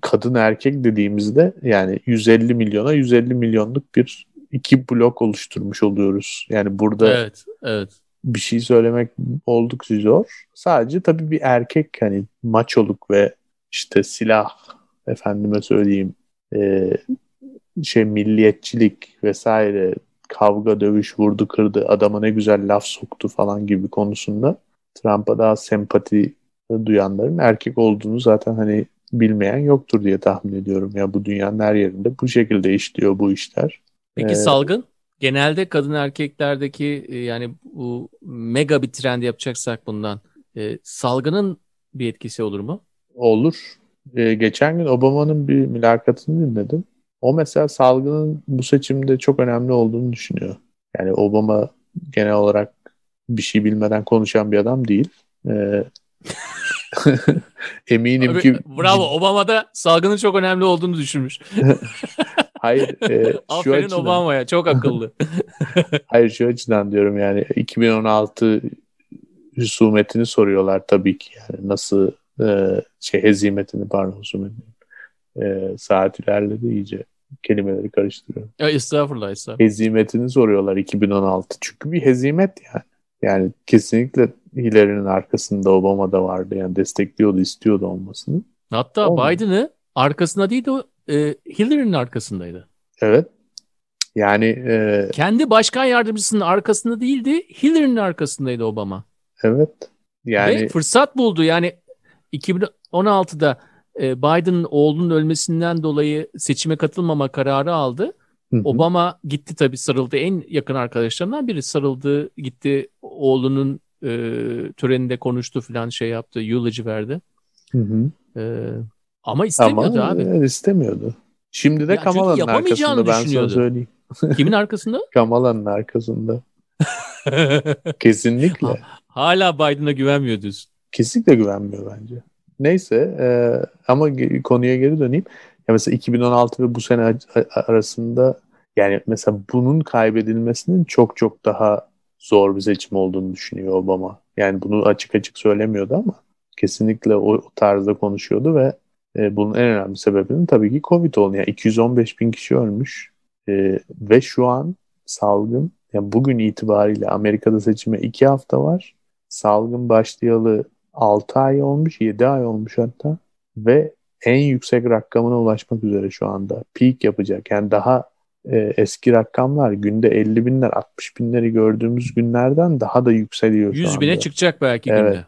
kadın erkek dediğimizde yani 150 milyona 150 milyonluk bir iki blok oluşturmuş oluyoruz. Yani burada evet, evet. bir şey söylemek oldukça zor. Sadece tabii bir erkek hani maçoluk ve işte silah efendime söyleyeyim e, şey milliyetçilik vesaire kavga dövüş vurdu kırdı adama ne güzel laf soktu falan gibi konusunda Trump'a daha sempati duyanların erkek olduğunu zaten hani bilmeyen yoktur diye tahmin ediyorum. Ya bu dünyanın her yerinde bu şekilde işliyor bu işler. Peki ee, salgın? Genelde kadın erkeklerdeki e, yani bu mega bir trend yapacaksak bundan e, salgının bir etkisi olur mu? Olur. E, geçen gün Obama'nın bir mülakatını dinledim. O mesela salgının bu seçimde çok önemli olduğunu düşünüyor. Yani Obama genel olarak bir şey bilmeden konuşan bir adam değil. Ee, *laughs* eminim Abi, ki... Bravo Obama da salgının çok önemli olduğunu düşünmüş. *laughs* Hayır. E, *laughs* şu Aferin açıdan... Obama'ya çok akıllı. Hayır şu açıdan diyorum yani 2016 husumetini soruyorlar tabii ki yani nasıl e, şey hezimetini pardon husumetini. E, saat ilerledi iyice kelimeleri karıştırıyorum. Ya estağfurullah estağfurullah. Hezimetini soruyorlar 2016. Çünkü bir hezimet yani. Yani kesinlikle Hillary'nin arkasında Obama da vardı. Yani destekliyordu, istiyordu olmasını. Hatta Olmadı. Biden'ı arkasında değil de e, Hillary'nin arkasındaydı. Evet. Yani e, kendi başkan yardımcısının arkasında değildi, Hillary'nin arkasındaydı Obama. Evet. Yani Ve fırsat buldu. Yani 2016'da e, Biden'ın oğlunun ölmesinden dolayı seçime katılmama kararı aldı. Hı hı. Obama gitti tabii sarıldı. En yakın arkadaşlarından biri sarıldı. Gitti oğlunun e, töreninde konuştu falan şey yaptı. Eulogy verdi. Hı hı. E, ama istemiyordu ama, abi. Evet, istemiyordu. Şimdi de ya Kamala'nın arkasında ben sana söyleyeyim. *laughs* Kimin arkasında? Kamala'nın arkasında. *laughs* Kesinlikle. Ha, hala Biden'a güvenmiyor diyorsun. Kesinlikle güvenmiyor bence. Neyse e, ama konuya geri döneyim. Ya mesela 2016 ve bu sene arasında yani mesela bunun kaybedilmesinin çok çok daha zor bir seçim olduğunu düşünüyor Obama. Yani bunu açık açık söylemiyordu ama kesinlikle o, tarzda konuşuyordu ve e, bunun en önemli sebebinin tabii ki Covid oldu. Yani 215 bin kişi ölmüş e, ve şu an salgın yani bugün itibariyle Amerika'da seçime 2 hafta var. Salgın başlayalı 6 ay olmuş, 7 ay olmuş hatta ve en yüksek rakamına ulaşmak üzere şu anda. Peak yapacak. Yani daha e, eski rakamlar günde 50 binler 60 binleri gördüğümüz günlerden daha da yükseliyor 100 şu anda. bine çıkacak belki evet. günde.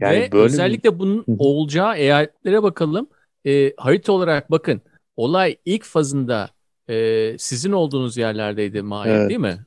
Yani Ve böyle özellikle bir... bunun olacağı eyaletlere bakalım. E, harita olarak bakın. Olay ilk fazında e, sizin olduğunuz yerlerdeydi Mahir evet. değil mi?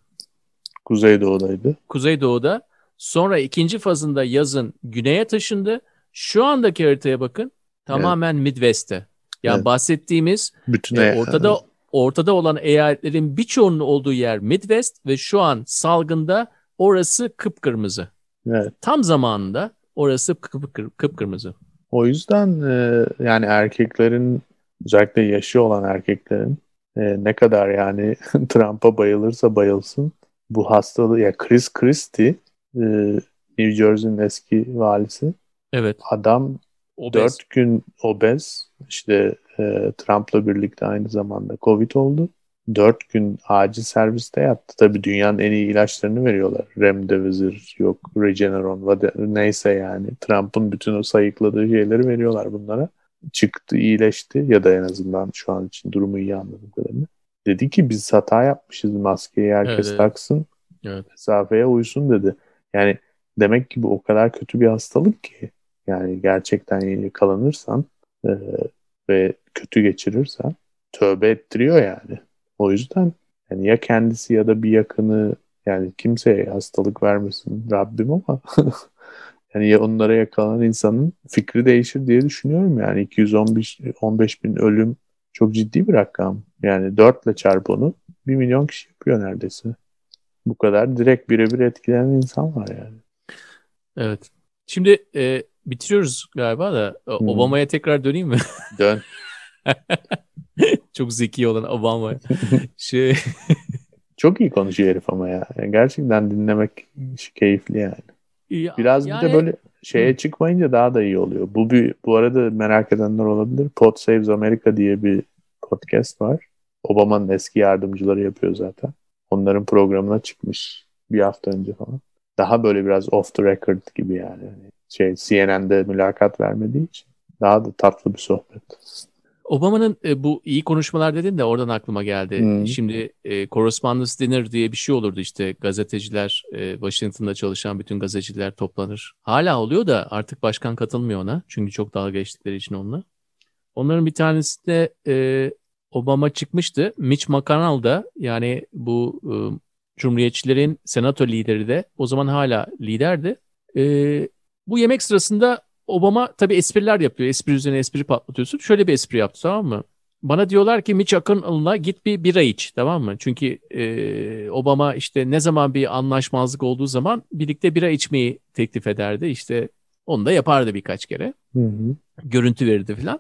Kuzeydoğu'daydı. Kuzeydoğu'da. Sonra ikinci fazında yazın güneye taşındı. Şu andaki haritaya bakın. Tamamen evet. Midwest'te. Yani evet. bahsettiğimiz Bütün e, ortada evet. ortada olan eyaletlerin birçoğunun olduğu yer Midwest ve şu an salgında orası kıpkırmızı. Evet. Tam zamanında orası kıpkır, kıpkırmızı. O yüzden e, yani erkeklerin özellikle yaşı olan erkeklerin e, ne kadar yani *laughs* Trump'a bayılırsa bayılsın bu hastalığı ya Chris Christie e, New Jersey'nin eski valisi. Evet. Adam obez. 4 gün obez işte e, Trump'la birlikte aynı zamanda Covid oldu. 4 gün acil serviste yattı. Tabii dünyanın en iyi ilaçlarını veriyorlar. Remdesivir, yok Regeneron, neyse yani. Trump'ın bütün o sayıkladığı şeyleri veriyorlar bunlara. Çıktı, iyileşti ya da en azından şu an için durumu iyi anladığım kadarıyla. Dedi ki biz hata yapmışız maskeyi herkes evet, taksın. Evet. Mesafeye uysun dedi. Yani demek ki bu o kadar kötü bir hastalık ki yani gerçekten yakalanırsan e, ve kötü geçirirsen tövbe ettiriyor yani. O yüzden yani ya kendisi ya da bir yakını yani kimseye hastalık vermesin Rabbim ama *laughs* Yani onlara yakalanan insanın fikri değişir diye düşünüyorum. Yani 215 15 bin ölüm çok ciddi bir rakam. Yani 4 ile çarp onu 1 milyon kişi yapıyor neredeyse. Bu kadar direkt birebir etkilenen insan var yani. Evet. Şimdi e, bitiriyoruz galiba da hmm. Obama'ya tekrar döneyim mi? *laughs* Dön. *laughs* Çok zeki olan Obama. *laughs* şey Çok iyi konuşuyor herif ama ya. Yani gerçekten dinlemek keyifli yani. Ya, Biraz yani... bir de böyle şeye Hı. çıkmayınca daha da iyi oluyor. Bu bir bu arada merak edenler olabilir. Pod Saves America diye bir podcast var. Obama'nın eski yardımcıları yapıyor zaten. Onların programına çıkmış bir hafta önce falan. Daha böyle biraz off the record gibi yani. Şey CNN'de mülakat vermediği için daha da tatlı bir sohbet. Obama'nın e, bu iyi konuşmalar dedin de oradan aklıma geldi. Hmm. Şimdi e, Correspondence Dinner diye bir şey olurdu işte gazeteciler, e, Washington'da çalışan bütün gazeteciler toplanır. Hala oluyor da artık başkan katılmıyor ona. Çünkü çok dalga geçtikleri için onunla. Onların bir tanesinde e, Obama çıkmıştı. Mitch McConnell da yani bu e, Cumhuriyetçilerin senato lideri de o zaman hala liderdi. E, bu yemek sırasında Obama tabii espriler yapıyor. Espri üzerine espri patlatıyorsun. Şöyle bir espri yaptı tamam mı? Bana diyorlar ki Mitch McConnell'la git bir bira iç tamam mı? Çünkü e, Obama işte ne zaman bir anlaşmazlık olduğu zaman birlikte bira içmeyi teklif ederdi. İşte onu da yapardı birkaç kere. Hı hı. Görüntü verirdi falan.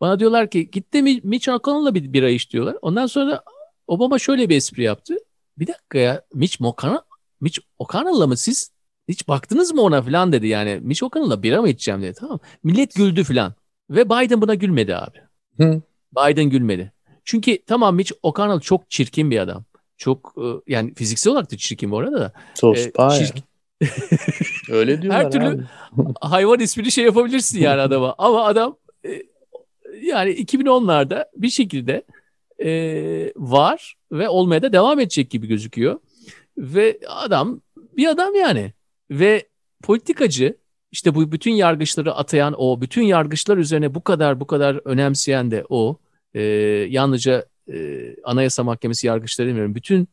Bana diyorlar ki git de Mitch McConnell'la bir bira iç diyorlar. Ondan sonra Obama şöyle bir espri yaptı. Bir dakika ya Mitch McConnell, Mitch McConnell'la mı siz hiç baktınız mı ona falan dedi yani. Mitch McConnell'la bira mı içeceğim dedi tamam Millet güldü falan. Ve Biden buna gülmedi abi. Hı. Biden gülmedi. Çünkü tamam Mitch McConnell çok çirkin bir adam. Çok e, yani fiziksel olarak da çirkin bu arada da. Tospa ee, çirkin... *laughs* Öyle diyorlar Her türlü abi. *laughs* hayvan ismini şey yapabilirsin yani adama. *laughs* Ama adam e, yani 2010'larda bir şekilde e, var ve olmaya da devam edecek gibi gözüküyor. Ve adam bir adam yani. Ve politikacı işte bu bütün yargıçları atayan o, bütün yargıçlar üzerine bu kadar bu kadar önemseyen de o. E, yalnızca e, Anayasa Mahkemesi yargıçları demiyorum. Bütün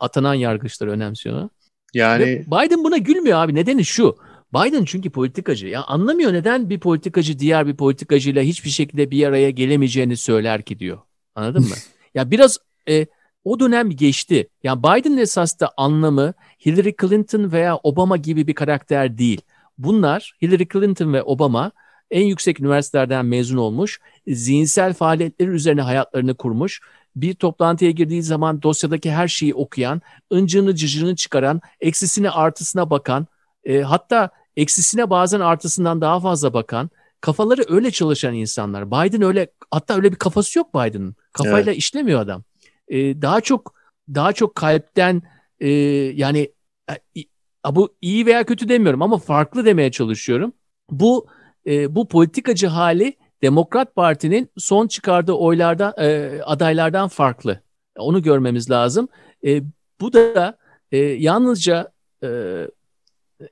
atanan yargıçları önemsiyor. Yani Ve Biden buna gülmüyor abi. Nedeni şu. Biden çünkü politikacı. Ya anlamıyor neden bir politikacı diğer bir politikacıyla hiçbir şekilde bir araya gelemeyeceğini söyler ki diyor. Anladın mı? *laughs* ya biraz e, o dönem geçti. Yani Biden'ın esas da anlamı Hillary Clinton veya Obama gibi bir karakter değil. Bunlar Hillary Clinton ve Obama en yüksek üniversitelerden mezun olmuş, zihinsel faaliyetleri üzerine hayatlarını kurmuş, bir toplantıya girdiği zaman dosyadaki her şeyi okuyan, ıncını cıcını çıkaran, eksisine artısına bakan, e, hatta eksisine bazen artısından daha fazla bakan, kafaları öyle çalışan insanlar. Biden öyle, hatta öyle bir kafası yok Biden'ın. Kafayla evet. işlemiyor adam e, daha çok daha çok kalpten e, yani bu iyi veya kötü demiyorum ama farklı demeye çalışıyorum. Bu e, bu politikacı hali Demokrat Parti'nin son çıkardığı oylarda e, adaylardan farklı. Onu görmemiz lazım. E, bu da e, yalnızca e,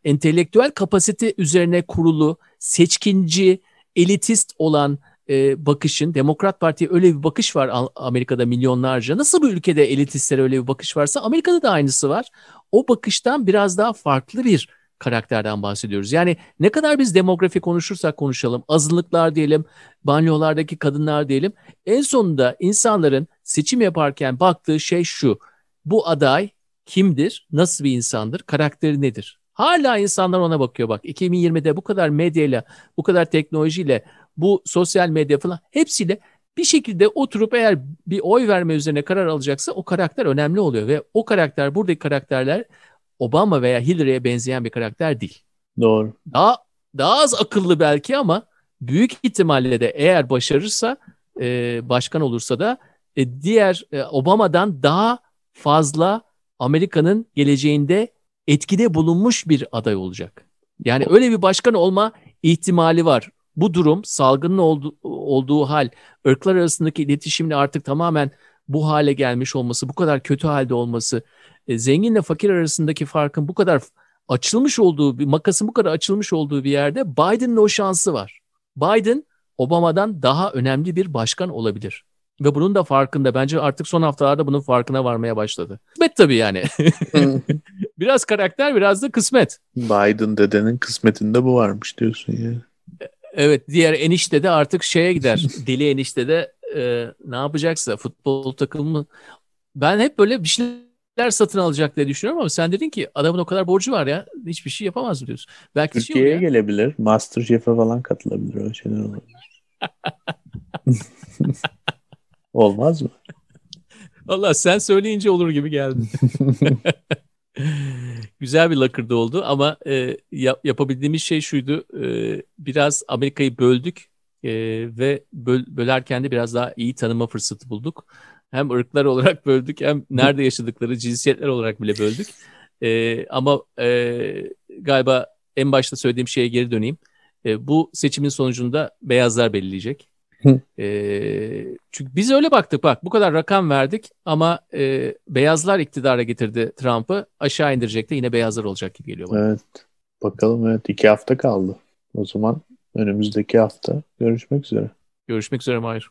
entelektüel kapasite üzerine kurulu, seçkinci, elitist olan e, bakışın, Demokrat Parti'ye öyle bir bakış var Amerika'da milyonlarca. Nasıl bu ülkede elitistlere öyle bir bakış varsa Amerika'da da aynısı var. O bakıştan biraz daha farklı bir karakterden bahsediyoruz. Yani ne kadar biz demografi konuşursak konuşalım, azınlıklar diyelim, banyolardaki kadınlar diyelim. En sonunda insanların seçim yaparken baktığı şey şu. Bu aday kimdir, nasıl bir insandır, karakteri nedir? Hala insanlar ona bakıyor bak. 2020'de bu kadar medyayla, bu kadar teknolojiyle bu sosyal medya falan hepsiyle bir şekilde oturup eğer bir oy verme üzerine karar alacaksa o karakter önemli oluyor ve o karakter buradaki karakterler Obama veya Hillary'e benzeyen bir karakter değil. Doğru. Daha daha az akıllı belki ama büyük ihtimalle de eğer başarırsa e, başkan olursa da e, diğer e, Obama'dan daha fazla Amerika'nın geleceğinde etkide bulunmuş bir aday olacak. Yani öyle bir başkan olma ihtimali var bu durum salgının oldu, olduğu hal ırklar arasındaki iletişimin artık tamamen bu hale gelmiş olması, bu kadar kötü halde olması, e, zenginle fakir arasındaki farkın bu kadar açılmış olduğu, bir makasın bu kadar açılmış olduğu bir yerde Biden'ın o şansı var. Biden Obama'dan daha önemli bir başkan olabilir. Ve bunun da farkında. Bence artık son haftalarda bunun farkına varmaya başladı. Kısmet tabii yani. *laughs* biraz karakter biraz da kısmet. Biden dedenin kısmetinde bu varmış diyorsun ya. Evet diğer enişte de artık şeye gider. *laughs* Deli enişte de e, ne yapacaksa futbol takımı. Ben hep böyle bir şeyler satın alacak diye düşünüyorum ama sen dedin ki adamın o kadar borcu var ya hiçbir şey yapamaz mı diyorsun. Belki Türkiye'ye şey gelebilir. Masterchef'e falan katılabilir. Öyle şeyler olabilir. *laughs* Olmaz mı? Valla sen söyleyince olur gibi geldi. *laughs* Güzel bir lakırdı oldu ama e, yap, yapabildiğimiz şey şuydu. E, biraz Amerika'yı böldük e, ve böl, bölerken de biraz daha iyi tanıma fırsatı bulduk. Hem ırklar olarak böldük hem nerede yaşadıkları cinsiyetler olarak bile böldük. E, ama e, galiba en başta söylediğim şeye geri döneyim. E, bu seçimin sonucunda beyazlar belirleyecek e, çünkü biz öyle baktık bak bu kadar rakam verdik ama e, beyazlar iktidara getirdi Trump'ı aşağı indirecek de yine beyazlar olacak gibi geliyor bana. Evet bakalım evet iki hafta kaldı. O zaman önümüzdeki hafta görüşmek üzere. Görüşmek üzere Mahir.